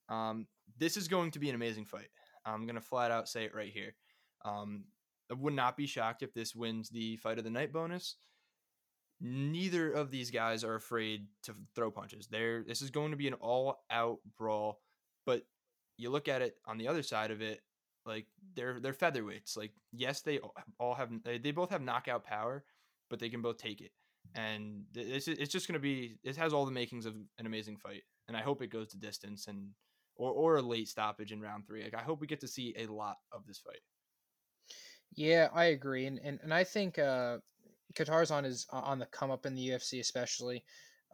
S2: Um, this is going to be an amazing fight. I'm going to flat out say it right here. Um, I would not be shocked if this wins the fight of the night bonus. Neither of these guys are afraid to throw punches. They're, this is going to be an all out brawl. But you look at it on the other side of it, like they're they're featherweights. Like yes, they all have they, they both have knockout power, but they can both take it. And it's it's just gonna be it has all the makings of an amazing fight, and I hope it goes to distance and or or a late stoppage in round three. Like I hope we get to see a lot of this fight.
S3: Yeah, I agree, and and, and I think uh, Katarzan is on the come up in the UFC, especially.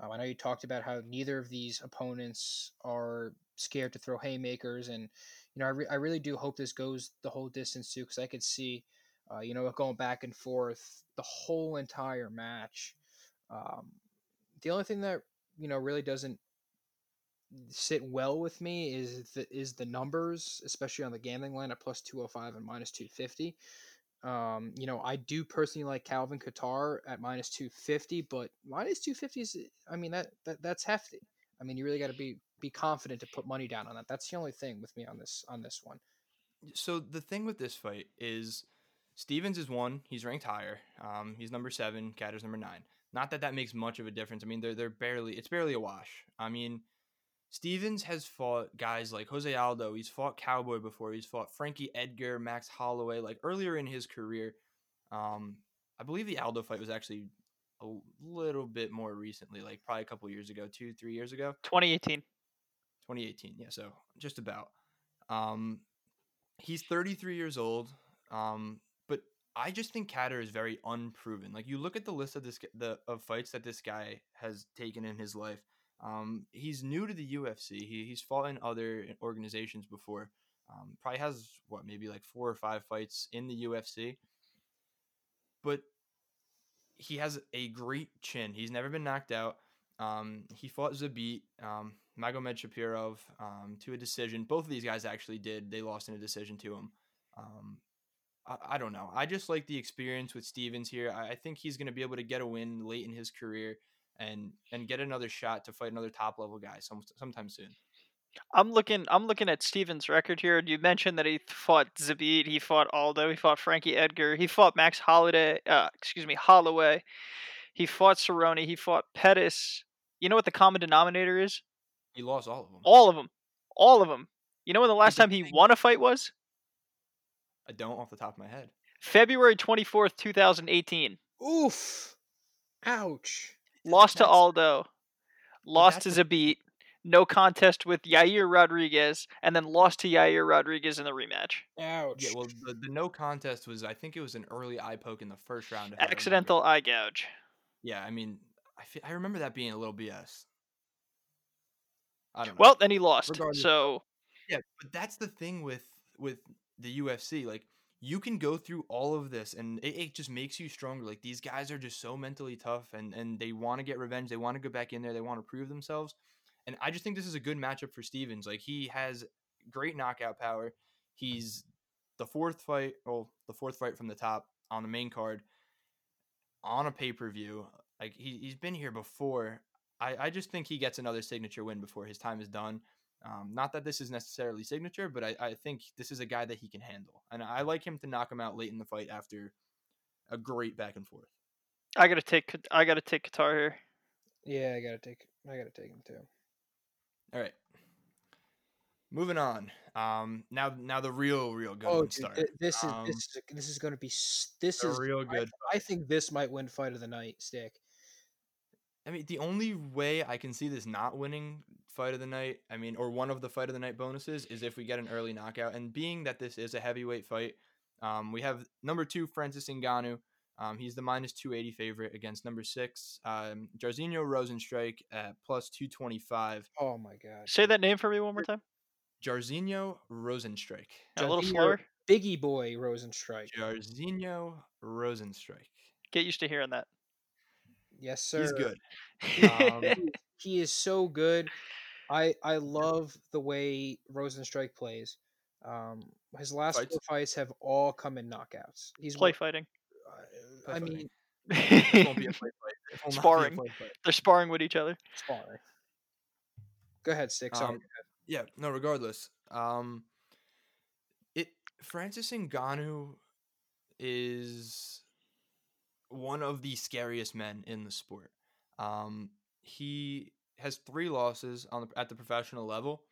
S3: Um, I know you talked about how neither of these opponents are scared to throw haymakers, and you know I, re- I really do hope this goes the whole distance too, because I could see, uh, you know, going back and forth the whole entire match. Um, the only thing that you know really doesn't sit well with me is the is the numbers, especially on the gambling line at plus two hundred five and minus two fifty. Um, you know, I do personally like Calvin Kattar at minus two fifty, but minus two fifty is, I mean, that, that that's hefty. I mean, you really got to be be confident to put money down on that. That's the only thing with me on this on this one.
S2: So the thing with this fight is Stephens is one. He's ranked higher. Um, he's number seven. Kattar's number nine. Not that that makes much of a difference. I mean, they're they're barely. It's barely a wash. I mean, Stephens has fought guys like Jose Aldo. He's fought Cowboy before. He's fought Frankie Edgar, Max Holloway. Like earlier in his career, um, I believe the Aldo fight was actually a little bit more recently, like probably a couple years ago, two, three years ago.
S4: 2018.
S2: 2018 yeah so just about um he's 33 years old um but i just think Kattar is very unproven like you look at the list of this the of fights that this guy has taken in his life um he's new to the ufc he, he's fought in other organizations before um probably has what maybe like four or five fights in the ufc but he has a great chin he's never been knocked out um, he fought Zabit, um, Magomedsharipov um, to a decision. Both of these guys actually did. They lost in a decision to him. Um, I, I don't know. I just like the experience with Stephens here. I, I think he's going to be able to get a win late in his career and and get another shot to fight another top level guy some, sometime soon.
S4: I'm looking. I'm looking at Steven's record here. You mentioned that he fought Zabit, he fought Aldo, he fought Frankie Edgar, he fought Max Holiday. Uh, excuse me, Holloway. He fought Cerrone. He fought Pettis. You know what the common denominator is?
S2: He lost all of them.
S4: All of them. All of them. You know when the last time he won a fight was?
S2: I don't off the top of my head.
S4: February 24th, 2018.
S3: Oof. Ouch.
S4: Lost to Aldo. Lost to
S2: that's
S4: Zabit. No contest with Yair Rodriguez, and then lost to Yair Rodriguez in the rematch.
S3: Ouch.
S2: Yeah, well, the, the no contest was I think it was an early eye poke in the first round. if I remember.
S4: Accidental eye gouge.
S2: Yeah, I mean, I—I remember that being a little BS. I don't know.
S4: Well, then he lost.
S2: Regardless,
S4: So
S2: yeah, but that's the thing with with the UFC. Like, you can go through all of this, and it, it just makes you stronger. Like these guys are just so mentally tough, and and they want to get revenge. They want to go back in there. They want to prove themselves. And I just think this is a good matchup for Stephens. Like he has great knockout power. He's the fourth fight, well, the fourth fight from the top on the main card on a pay per view. Like he he's been here before. I I just think he gets another signature win before his time is done. Um, not that this is necessarily signature, but I, I think this is a guy that he can handle, and I like him to knock him out late in the fight after a great back and forth.
S4: I gotta take. I gotta take Kattar here.
S3: Yeah, I gotta take. I gotta take him too.
S2: All right, moving on. Um, now now the real real good
S3: oh,
S2: one
S3: dude,
S2: start.
S3: this is
S2: Um,
S3: this is this is gonna be this
S2: a
S3: is
S2: real
S3: I-
S2: good.
S3: I, think this might win fight of the night. Stick.
S2: I mean, the only way I can see this not winning fight of the night, I mean, or one of the fight of the night bonuses, is if we get an early knockout. And being that this is a heavyweight fight, um, we have number two Francis Ngannou. Um, he's the minus two eighty favorite against number six um, Jairzinho Rozenstruik at plus two twenty five.
S3: Oh my god.
S4: Say that name for me one more time.
S2: Jairzinho Rozenstruik.
S4: A little
S3: Jairzinho-
S4: slower.
S3: Biggie boy Rozenstruik.
S2: Jairzinho Rozenstruik.
S4: Get used to hearing that.
S3: Yes, sir.
S2: He's good. Um,
S3: He is so good. I I love the way Rozenstruik plays. Um, his last
S2: Fights?
S3: four fights have all come in knockouts. He's
S4: Play
S3: one-
S4: fighting.
S3: uh,
S2: Play
S3: I
S2: fighting.
S3: mean,
S2: This won't be a fight fight. It will not be a
S4: Sparring.
S2: fight fight.
S4: They're sparring with each other.
S3: sparring. Go ahead, six.
S2: Um, yeah, no, regardless. Um it Francis Ngannou is one of the scariest men in the sport. Um he has 3 losses on the, at the professional level.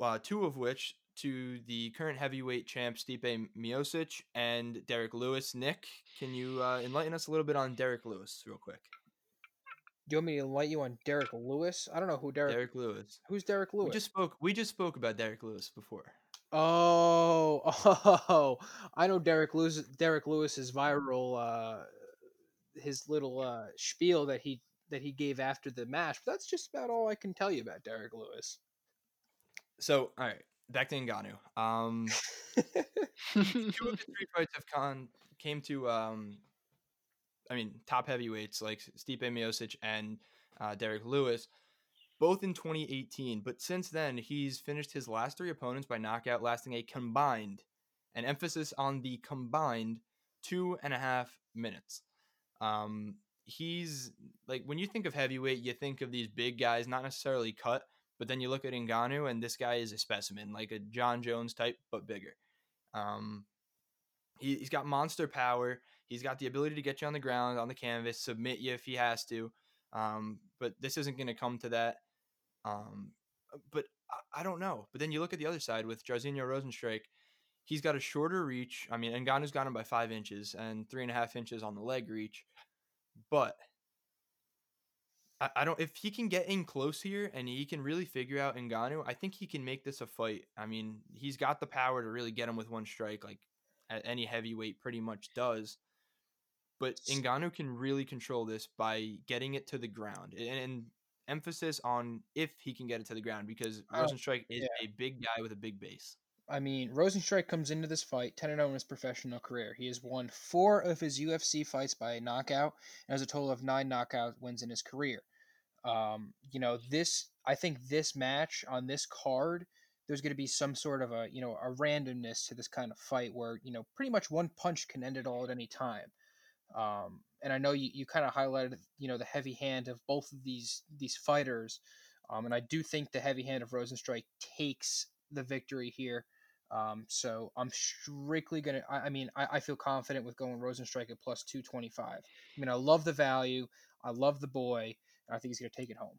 S2: Uh, two of which to the current heavyweight champ Stipe Miocic and Derrick Lewis. Nick, can you uh, enlighten us a little bit on Derrick Lewis real quick?
S3: Do you want me to enlighten you on Derrick Lewis? I don't know who Derrick.
S2: Derrick Lewis.
S3: Who's Derrick Lewis?
S2: We just spoke we just spoke about Derrick Lewis before.
S3: Oh, oh, I know Derrick Lewis. Derrick Lewis's viral, uh, his little uh, spiel that he that he gave after the match. But that's just about all I can tell you about Derrick Lewis.
S2: So, all right, back to Ngannou. Um, two of his three fights have con came to, um, I mean, top heavyweights like Stipe Miocic and uh, Derrick Lewis, both in 2018. But since then, he's finished his last three opponents by knockout, lasting a combined, an emphasis on the combined two and a half minutes. Um, he's like when you think of heavyweight, you think of these big guys, not necessarily cut, but then you look at Ngannou, and this guy is a specimen, like a Jon Jones type, but bigger. Um, he, he's got monster power. He's got the ability to get you on the ground, on the canvas, submit you if he has to. Um, but this isn't going to come to that. Um, but I, I don't know. But then you look at the other side with Jairzinho Rozenstruik. He's got a shorter reach. I mean, Ngannou's got him by five inches and three and a half inches on the leg reach. But I, I don't. If he can get in close here and he can really figure out Ngannou, I think he can make this a fight. I mean, he's got the power to really get him with one strike, like any heavyweight pretty much does. But Ngannou can really control this by getting it to the ground, and, and emphasis on if he can get it to the ground because
S3: Oh,
S2: Rozenstruik is
S3: yeah.
S2: a big guy with a big base.
S3: I mean, Rozenstruik comes into this fight 10 0 in his professional career. He has won four of his UFC fights by knockout and has a total of nine knockout wins in his career. Um, you know, this, I think this match on this card, there's going to be some sort of a, you know, a randomness to this kind of fight where, you know, pretty much one punch can end it all at any time. Um, and I know you, you kind of highlighted, you know, the heavy hand of both of these these fighters Um, and I do think the heavy hand of Rozenstruik takes the victory here. Um, so I'm strictly gonna. I, I mean, I, I, feel confident with going Rozenstruik at plus two twenty five. I mean, I love the value. I love the boy. And I think he's gonna take it home.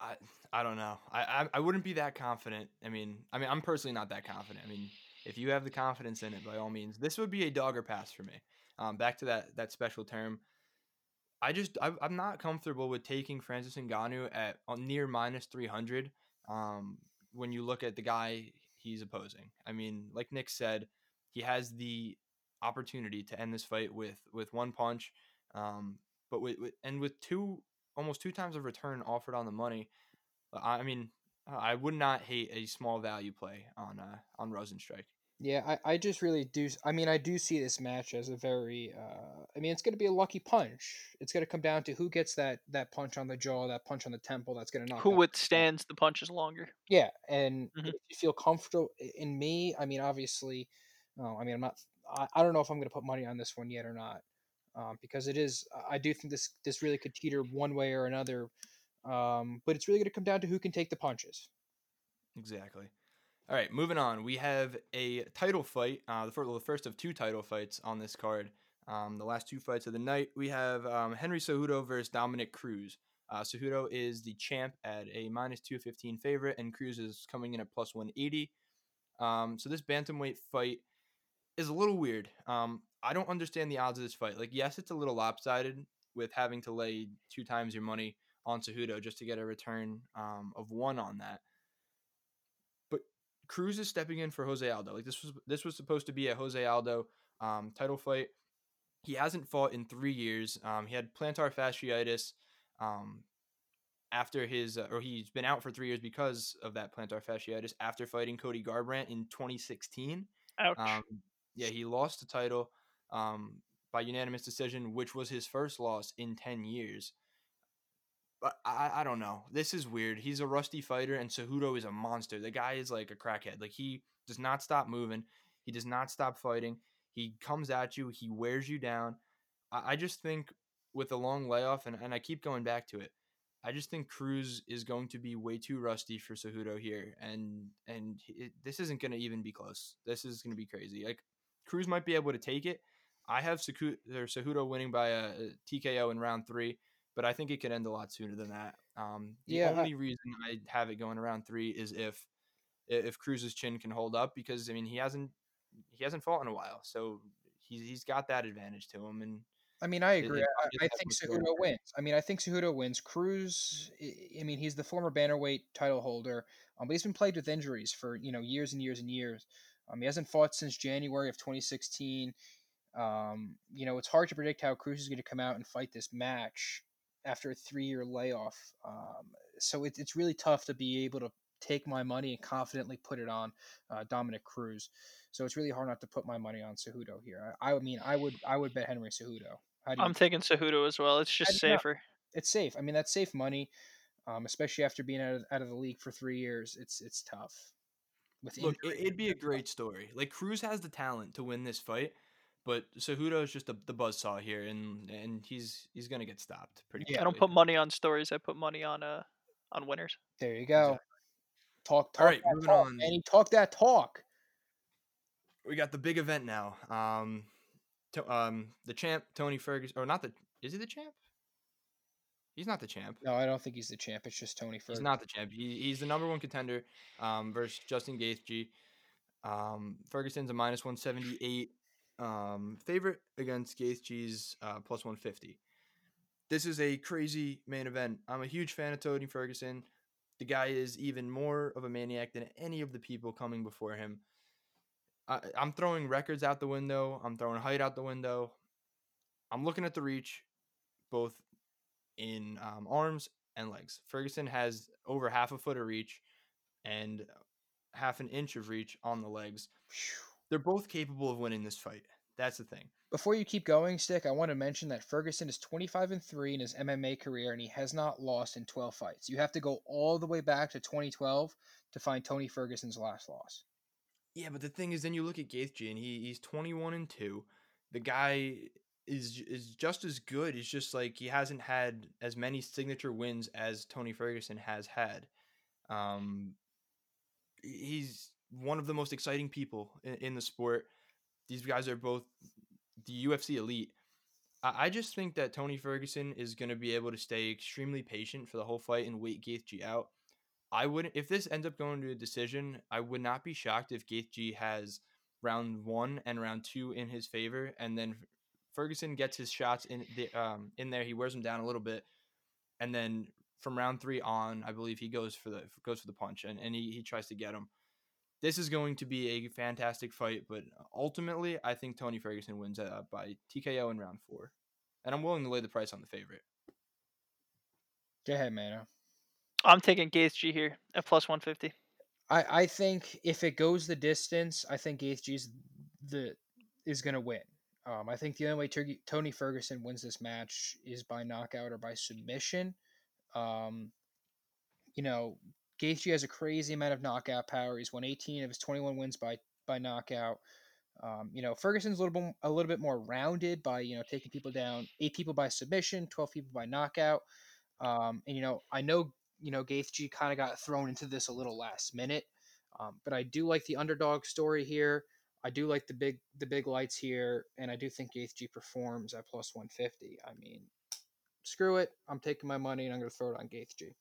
S2: I I don't know. I, I I wouldn't be that confident. I mean, I mean, I'm personally not that confident. I mean, if you have the confidence in it, by all means, this would be a dogger pass for me. Um, back to that that special term. I just I, am not comfortable with taking Francis Ngannou at near minus 300. Um, when you look at the guy he's opposing. I mean, like Nick said, he has the opportunity to end this fight with with one punch, um, but with, with and with two almost two times of return offered on the money. I mean, I would not hate a small value play on uh, on Rozenstruik.
S3: Yeah, I, I just really do. I mean, I do see this match as a very. Uh, I mean, it's going to be a lucky punch. It's going to come down to who gets that that punch on the jaw, that punch on the temple. That's going to knock.
S4: Who withstands the punches longer?
S3: Yeah, and mm-hmm. if you feel comfortable in me, I mean, obviously, oh, I mean, I'm not. I, I don't know if I'm going to put money on this one yet or not, um, because it is. I do think this this really could teeter one way or another, um, but it's really going to come down to who can take the punches.
S2: Exactly. All right, moving on. We have a title fight, uh, the, first, the first of two title fights on this card. Um, the last two fights of the night, we have um, Henry Cejudo versus Dominick Cruz. Uh, Cejudo is the champ at a minus 215 favorite, and Cruz is coming in at plus 180. Um, so this bantamweight fight is a little weird. Um, I don't understand the odds of this fight. Like, yes, it's a little lopsided with having to lay two times your money on Cejudo just to get a return um, of one on that. Cruz is stepping in for Jose Aldo. Like this was this was supposed to be a Jose Aldo um, title fight. He hasn't fought in three years. Um, he had plantar fasciitis um, after his, uh, or he's been out for three years because of that plantar fasciitis after fighting Cody Garbrandt in 2016.
S4: Ouch. Um,
S2: yeah, he lost the title um, by unanimous decision, which was his first loss in 10 years. I, I don't know. This is weird. He's a rusty fighter, and Cejudo is a monster. The guy is like a crackhead. Like he does not stop moving. He does not stop fighting. He comes at you. He wears you down. I, I just think with a long layoff, and, and I keep going back to it. I just think Cruz is going to be way too rusty for Cejudo here, and and it, this isn't going to even be close. This is going to be crazy. Like Cruz might be able to take it. I have Cejudo winning by a, a TKO in round three but I think it could end a lot sooner than that. Um, the yeah, only I, reason I have it going around three is if if Cruz's chin can hold up, because I mean he hasn't he hasn't fought in a while, so he's he's got that advantage to him. And
S3: I mean, I agree. It, it, I, I think Cejudo wins. I mean, I think Cejudo wins. Cruz, I mean, he's the former bantamweight title holder, um, but he's been plagued with injuries for you know years and years and years. Um, he hasn't fought since January of 2016. Um, you know, it's hard to predict how Cruz is going to come out and fight this match after a three year layoff. Um, so it, it's really tough to be able to take my money and confidently put it on uh, Dominick Cruz. So it's really hard not to put my money on Cejudo here. I, I mean, I would I would bet Henry Cejudo.
S4: I'm taking Cejudo as well. It's just safer.
S3: It's safe. I mean, that's safe money, um, especially after being out of, out of the league for three years. It's it's tough.
S2: With Look, it'd be a great story. Like Cruz has the talent to win this fight. But Cejudo is just a, the buzz saw here, and and he's he's gonna get stopped pretty.
S4: Yeah, I don't put money on stories. I put money on uh on winners.
S3: There you go. Exactly. Talk, talk. All right, moving talk, on. And he talked that talk.
S2: We got the big event now. Um, to, um, the champ Tony Ferguson, or not the? Is he the champ? He's not the champ.
S3: No, I don't think he's the champ. It's just Tony Ferguson.
S2: He's not the champ. He, he's the number one contender um, versus Justin Gaethje. Um, Ferguson's a minus 178 um, favorite against Gaethje's uh, plus 150. This is a crazy main event. I'm a huge fan of Tony Ferguson. The guy is even more of a maniac than any of the people coming before him. I, I'm throwing records out the window. I'm throwing height out the window. I'm looking at the reach, both in um, arms and legs. Ferguson has over half a foot of reach and half an inch of reach on the legs. Whew they're both capable of winning this fight. That's the thing.
S3: Before you keep going, Stick, I want to mention that Ferguson is 25 and 3 in his MMA career and he has not lost in 12 fights. You have to go all the way back to 2012 to find Tony Ferguson's last loss.
S2: Yeah, but the thing is then you look at Gaethje and he he's 21 and 2. The guy is is just as good. He's just like he hasn't had as many signature wins as Tony Ferguson has had. Um, he's one of the most exciting people in, in the sport. These guys are both the UFC elite. I, I just think that Tony Ferguson is going to be able to stay extremely patient for the whole fight and wait Gaethje out. I wouldn't if this ends up going to a decision. I would not be shocked if Gaethje has round one and round two in his favor, and then Ferguson gets his shots in the um in there. He wears them down a little bit, and then from round three on, I believe he goes for the goes for the punch and, and he, he tries to get him. This is going to be a fantastic fight, but ultimately, I think Tony Ferguson wins uh, by TKO in round four, and I'm willing to lay the price on the favorite.
S3: Go ahead, Mano.
S4: I'm taking Gaethje here at plus 150.
S3: I, I think if it goes the distance, I think Gaethje's the is going to win. Um, I think the only way Tur- Tony Ferguson wins this match is by knockout or by submission. Um, you know, Gaethje has a crazy amount of knockout power. He's won 18 of his 21 wins by by knockout. Um, you know, Ferguson's a little bit a little bit more rounded by you know taking people down, eight people by submission, 12 people by knockout. Um, and you know, I know you know Gaethje kind of got thrown into this a little last minute, um, but I do like the underdog story here. I do like the big the big lights here, and I do think Gaethje performs at plus 150. I mean, screw it. I'm taking my money and I'm going to throw it on Gaethje.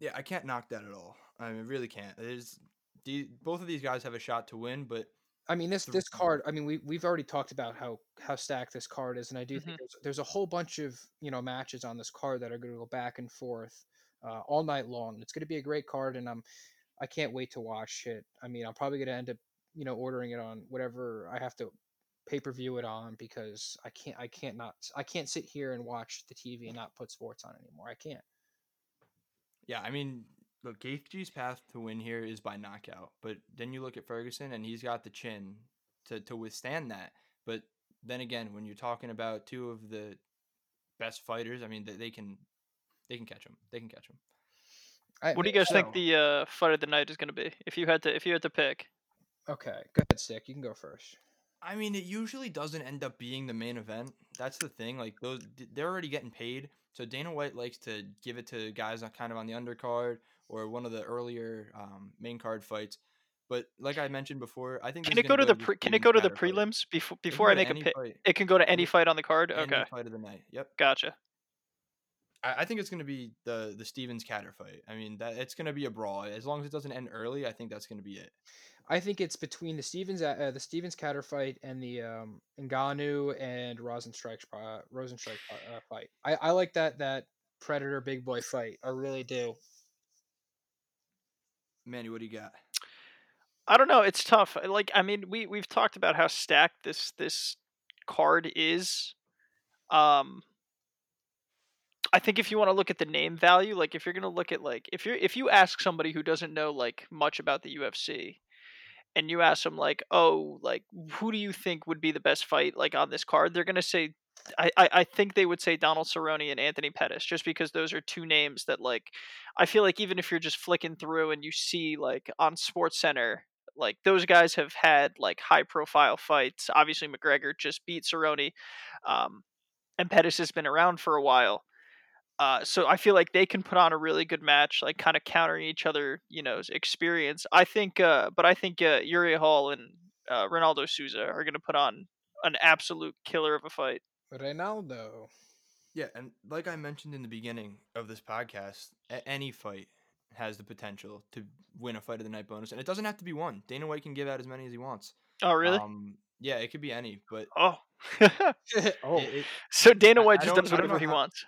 S2: Yeah, I can't knock that at all. I mean, really can't. There's the, both of these guys have a shot to win, but
S3: I mean this this card. I mean we we've already talked about how how stacked this card is, and I do mm-hmm. think there's, there's a whole bunch of you know matches on this card that are going to go back and forth uh, all night long. It's going to be a great card, and I'm I can't wait to watch it. I mean I'm probably going to end up you know ordering it on whatever I have to pay per view it on because I can't I can't not I can't sit here and watch the TV and not put sports on anymore. I can't.
S2: Yeah, I mean, look, Gaethje's path to win here is by knockout, but then you look at Ferguson and he's got the chin to to withstand that. But then again, when you're talking about two of the best fighters, I mean, they, they can they can catch him. They can catch him.
S4: I, what do you guys so, think the uh, fight of the night is going to be? If you had to, if you had to pick.
S3: Okay, go ahead, Stick. You can go first.
S2: I mean, it usually doesn't end up being the main event. That's the thing. Like those, they're already getting paid. So Dana White likes to give it to guys kind of on the undercard or one of the earlier um, main card fights. But like I mentioned before, I think
S4: can it go to the pre- can it go to the prelims fight. before before I make a pick? It can go to any fight on the card.
S2: Any
S4: okay,
S2: fight of the night. Yep.
S4: Gotcha.
S2: I, I think it's going to be the the Stephens Kattar fight. I mean that it's going to be a brawl. As long as it doesn't end early, I think that's going to be it.
S3: I think it's between the Stephens uh, the Stephens Kattar fight and the um, Ngannou and Rozenstruik uh, Rozenstruik uh, fight. I, I like that that Predator big boy fight. I really do.
S2: Manny, what do you got?
S4: I don't know. It's tough. Like I mean, we we've talked about how stacked this this card is. Um, I think if you want to look at the name value, like if you're gonna look at like if you're if you ask somebody who doesn't know like much about the UFC, and you ask them like, oh, like who do you think would be the best fight like on this card? They're gonna say, I I, think they would say Donald Cerrone and Anthony Pettis, just because those are two names that like I feel like even if you're just flicking through and you see like on Sports Center. Like those guys have had like high profile fights. Obviously, McGregor just beat Cerrone, um, and Pettis has been around for a while. Uh, so I feel like they can put on a really good match, like kind of countering each other, you know, experience. I think, uh, but I think uh, Uriah Hall and uh, Ronaldo Souza are going to put on an absolute killer of a fight.
S3: Ronaldo.
S2: Yeah, and like I mentioned in the beginning of this podcast, any fight has the potential to win a fight of the night bonus, and it doesn't have to be one. Dana White can give out as many as he wants.
S4: Oh, really?
S2: Um, yeah, it could be any, but
S4: oh,
S3: oh.
S4: It, it, so Dana White just does whatever he how, wants.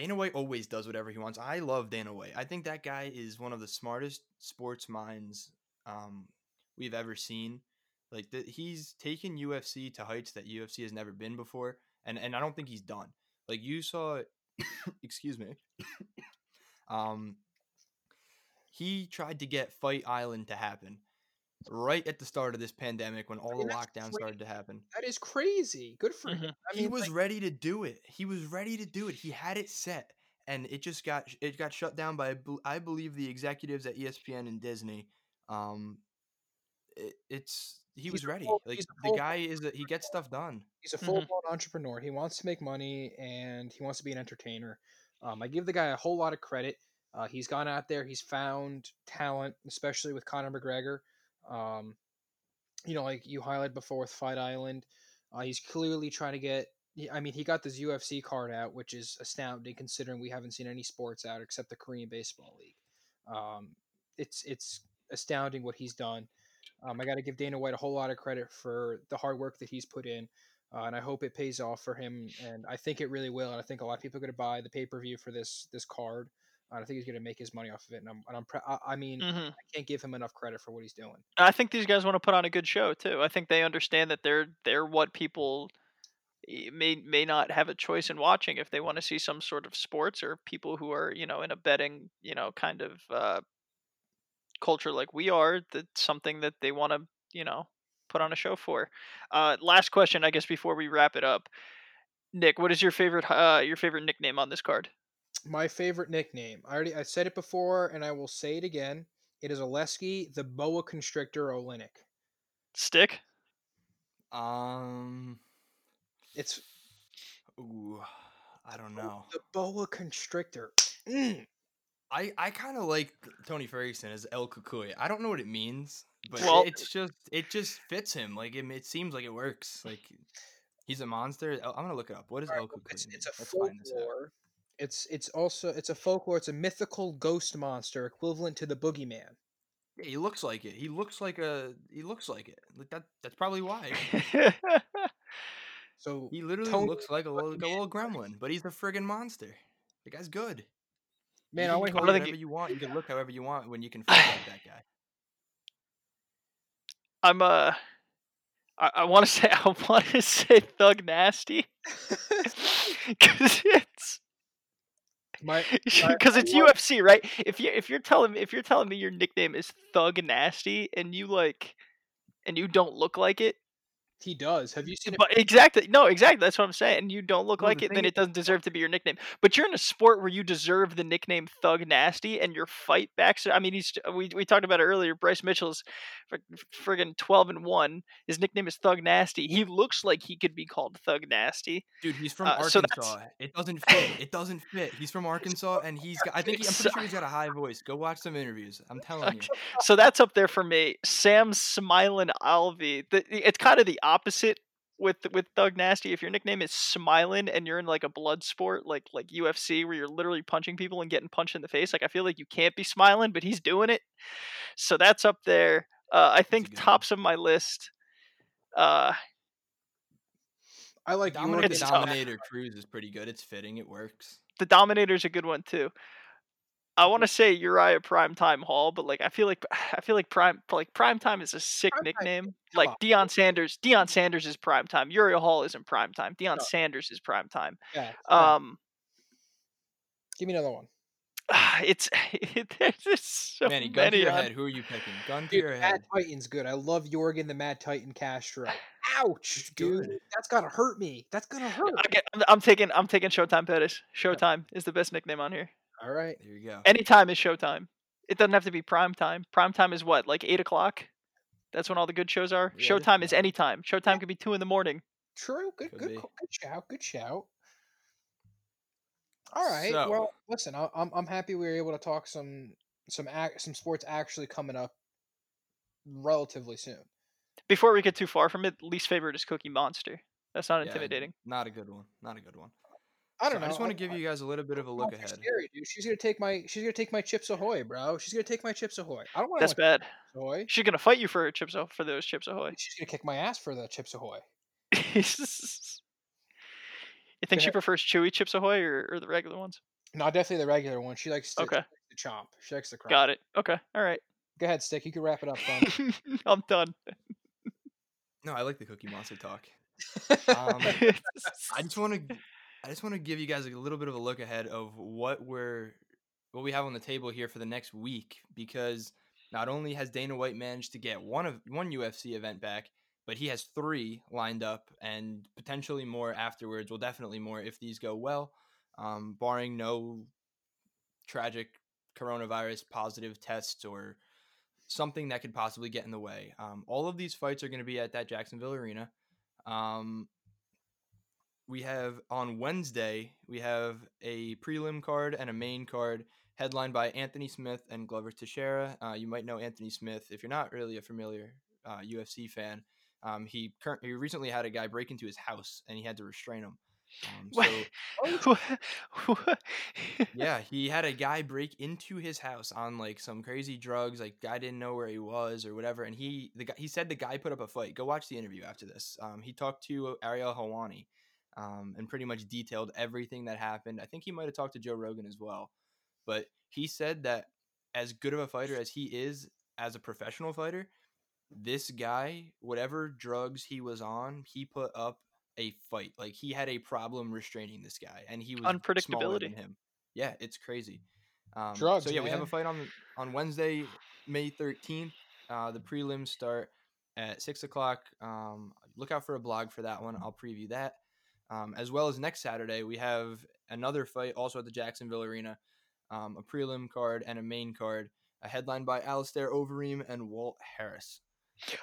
S2: Dana White always does whatever he wants. I love Dana White. I think that guy is one of the smartest sports minds um, we've ever seen. Like the, he's taken UFC to heights that UFC has never been before, and and I don't think he's done. Like you saw, excuse me. um, he tried to get Fight Island to happen right at the start of this pandemic when all I mean, the lockdowns started to happen.
S3: That is crazy. Good for mm-hmm. him.
S2: I mean, he was like, ready to do it. He was ready to do it. He had it set, and it just got it got shut down by I believe the executives at ESPN and Disney. Um, it, it's he was ready.
S3: full-
S2: Like the guy is a, he gets stuff done.
S3: He's a full blown entrepreneur. He wants to make money and he wants to be an entertainer. Um, I give the guy a whole lot of credit. Uh, he's gone out there. He's found talent, especially with Conor McGregor. Um, you know, like you highlighted before with Fight Island. Uh, he's clearly trying to get. I mean, he got this UFC card out, which is astounding considering we haven't seen any sports out except the Korean Baseball League. Um, it's it's astounding what he's done. Um, I got to give Dana White a whole lot of credit for the hard work that he's put in, uh, and I hope it pays off for him. And I think it really will. And I think a lot of people are going to buy the pay per view for this this card. And I think he's going to make his money off of it. And I'm, and I'm pr- I, I mean,
S4: hmm
S3: I can't give him enough credit for what he's doing.
S4: I think these guys want to put on a good show too. I think they understand that they're they're what people may may not have a choice in watching if they want to see some sort of sports or people who are you know in a betting you know kind of uh, culture like we are. That's something that they want to you know put on a show for. Uh, last question, I guess, before we wrap it up. Nick, what is your favorite uh, your favorite nickname on this card?
S3: My favorite nickname. I already I said it before, and I will say it again. It is Aleksei, the boa constrictor Oleinik.
S4: Stick.
S2: Um,
S3: It's
S2: ooh, I don't know.
S3: the boa constrictor. Mm.
S2: I I kind of like Tony Ferguson as El Cucuy. I don't know what it means, but
S4: Well-
S2: it's just it just fits him. Like it, it seems like it works. Like he's a monster. I'm gonna look it up. What is El
S3: Alright,
S2: Cucuy?
S3: It's, it's a
S2: Let's find this out.
S3: folklore. It's it's also it's a folklore. It's a mythical ghost monster equivalent to the boogeyman.
S2: Yeah, he looks like it. He looks like a. He looks like it. Like that. That's probably why.
S3: So
S2: He literally
S3: Tony
S2: looks like a little, like a little gremlin, but he's a friggin' monster. The guy's good.
S3: man,
S2: you
S3: I
S2: can
S3: want
S2: call
S4: I don't
S2: it
S4: think
S2: whatever
S4: you-
S2: you want. You can look however you want when you can fight like that guy.
S4: I'm uh I, I want to say I want to say thug nasty because it's
S3: my
S4: because it's UFC, right? If you if you're telling me if you're telling me your nickname is Thug Nasty and you like and you don't look like it,
S3: he does. Have you seen it?
S4: exactly no, exactly that's what I'm saying. You don't look
S2: No,
S4: like
S2: the
S4: it, then it doesn't deserve to be your nickname. But you're in a sport where you deserve the nickname Thug Nasty, and your fight backs. I mean, he's we we talked about it earlier. Bryce Mitchell's friggin' twelve and one. His nickname is Thug Nasty. He looks like he could be called Thug Nasty.
S2: Dude, he's from
S4: Uh, so
S2: Arkansas. It doesn't fit. It doesn't fit. He's from Arkansas, and he's. Got, I think he, I'm pretty sure he's got a high voice. Go watch some interviews. I'm telling you.
S4: so that's up there for me. Sam Smiling Alvey. The, it's kind of the opposite with with Thug Nasty. If your nickname is Smiling and you're in like a blood sport like like UFC where you're literally punching people and getting punched in the face, like I feel like you can't be smiling, but he's doing it. So that's up there. Uh, I think
S2: good one.
S4: tops of my list. Uh,
S3: I like
S2: Dominick
S3: your
S2: the Dominator Cruz is pretty good. It's fitting. It works.
S4: the Dominator's a good one too. I want to say Uriah Primetime Hall, but like I feel like I feel like prime like Primetime is a sick
S3: Primetime-
S4: nickname.
S3: come
S4: Like
S3: on.
S4: Deion Sanders, Deion Sanders is Primetime. Uriah Hall isn't Primetime. Deion
S3: No.
S4: Sanders is Primetime.
S3: Yeah, yeah.
S4: Um,
S3: give me another one.
S4: it's there's just so
S2: Manny, gun to
S4: many
S2: your
S4: on-
S2: head. Who are you picking? Gun to
S3: Dude,
S2: your
S3: Mad
S2: head.
S3: Titan's good. I love Yorgan the Mad Titan Castro. Ouch,
S2: It's
S3: dude.
S2: good.
S3: That's gotta hurt me. That's gonna hurt.
S4: I get, I'm, I'm taking I'm taking Showtime Pettis. Showtime is the best nickname on here.
S3: All right.
S2: There you go.
S4: Anytime is Showtime. It doesn't have to be prime time. Prime time is what, like eight o'clock? That's when all the good shows are.
S2: Yeah,
S4: Showtime is anytime. Showtime could be two in the morning.
S3: True. Good.
S2: Could
S3: Good.
S2: be.
S3: Good shout. Good shout. All right.
S2: So-
S3: well, listen. I, I'm I'm happy we were able to talk some some ac- some sports actually coming up relatively soon.
S4: Before we get too far from it, least favorite is Cookie Monster. That's not
S2: Yeah,
S4: intimidating.
S2: Not a good one. Not a good one.
S3: I don't know.
S2: I just want to give you guys a little bit of a look
S3: Monster's
S2: ahead.
S3: Scary, dude. She's gonna take my. She's gonna take my Chips Ahoy, bro. She's gonna take my Chips Ahoy. I don't want
S4: That's bad.
S3: Ahoy.
S4: She's gonna fight you for her chips for those chips ahoy.
S3: She's gonna kick my ass for the Chips Ahoy.
S4: you think she prefers chewy chips ahoy or, or the regular ones?
S3: No, definitely the regular one. She likes to,
S4: Okay.
S3: to chomp. She likes to cry.
S4: Got it. Okay. All right.
S3: Go ahead, Stick. You can wrap it up, son.
S4: I'm done.
S2: No, I like the Cookie Monster talk. Um, I just want to, I just want to give you guys a little bit of a look ahead of what we're, what we have on the table here for the next week because not only has Dana White managed to get one of one UFC event back, but he has three lined up and potentially more afterwards. Well, definitely more if these go well, um, barring no tragic coronavirus positive tests or something that could possibly get in the way. Um, all of these fights are going to be at that Jacksonville arena. Um, we have on Wednesday we have a prelim card and a main card headlined by Anthony Smith and Glover Teixeira. Uh, you might know Anthony Smith if you're not really a familiar uh, UFC fan. Um, he currently he recently had a guy break into his house and he had to restrain him. Um, so yeah, he had a guy break into his house on like some crazy drugs. Like guy didn't know where he was or whatever, and he the guy he said the guy put up a fight. Go watch the interview after this. Um, he talked to Ariel Helwani, um, and pretty much detailed everything that happened. I think he might have talked to Joe Rogan as well, but he said that as good of a fighter as he is as a professional fighter, this guy, whatever drugs he was on, he put up a fight. Like he had a problem restraining this guy, and he was unpredictability than him. Yeah, it's crazy. Um, drugs. So yeah, man. we have a fight on on Wednesday, May thirteenth. Uh, the prelims start at six o'clock. Um, look out for a blog for that one. I'll preview that. Um, as well as next Saturday, we have another fight also at the Jacksonville Arena, um, a prelim card and a main card, a headline by Alistair Overeem and Walt Harris.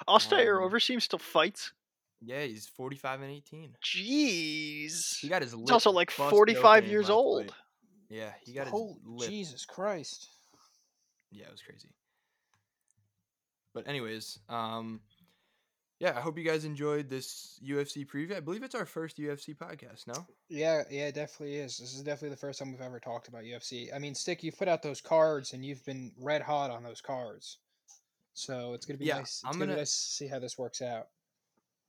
S4: Alistair um, Overeem still fights.
S2: Yeah, he's 45 and 18.
S4: Jeez.
S2: He got his
S4: He's also like 45 years old. Fight.
S2: Yeah, he got
S3: his lip. Jesus Christ.
S2: Yeah, it was crazy. But anyways, um yeah, I hope you guys enjoyed this UFC preview. I believe it's our first UFC podcast, no?
S3: Yeah, yeah, it definitely is. This is definitely the first time we've ever talked about UFC. I mean, Stick, you've put out those cards and you've been red hot on those cards. So it's gonna be yeah, nice. It's I'm gonna, gonna nice to see how this works out.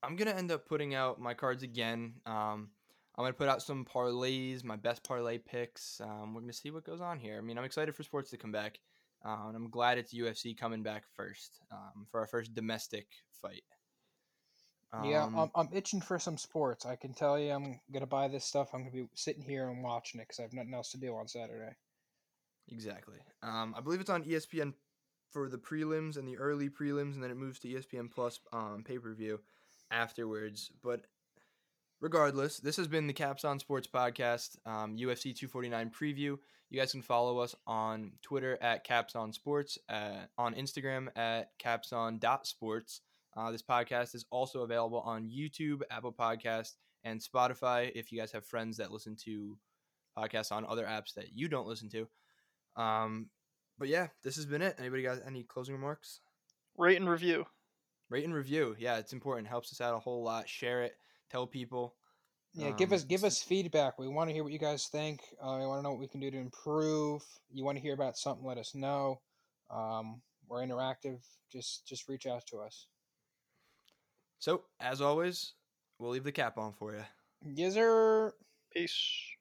S2: I'm gonna end up putting out my cards again. Um, I'm gonna put out some parlays, my best parlay picks. Um, we're gonna see what goes on here. I mean, I'm excited for sports to come back, uh, and I'm glad it's UFC coming back first um, for our first domestic fight.
S3: Um, yeah, I'm, I'm itching for some sports. I can tell you, I'm gonna buy this stuff. I'm gonna be sitting here and watching it because I have nothing else to do on Saturday.
S2: Exactly. Um, I believe it's on ESPN for the prelims and the early prelims, and then it moves to ESPN Plus um, pay per view afterwards. But regardless, this has been the capsON Sports podcast, um, UFC 249 preview. You guys can follow us on Twitter at capsON Sports, uh, on Instagram at capson.sports. Uh, this podcast is also available on YouTube, Apple Podcast, and Spotify. If you guys have friends that listen to podcasts on other apps that you don't listen to. Um, but yeah, this has been it. Anybody got any closing remarks?
S4: Rate and review.
S2: Rate and review. Yeah, it's important. Helps us out a whole lot. Share it. Tell people.
S3: Yeah, um, give us give us feedback. We want to hear what you guys think. Uh, we want to know what we can do to improve. You want to hear about something? Let us know. Um, we're interactive. Just just reach out to us.
S2: So as always, we'll leave the cap on for you.
S3: Yes, sir.
S4: Peace.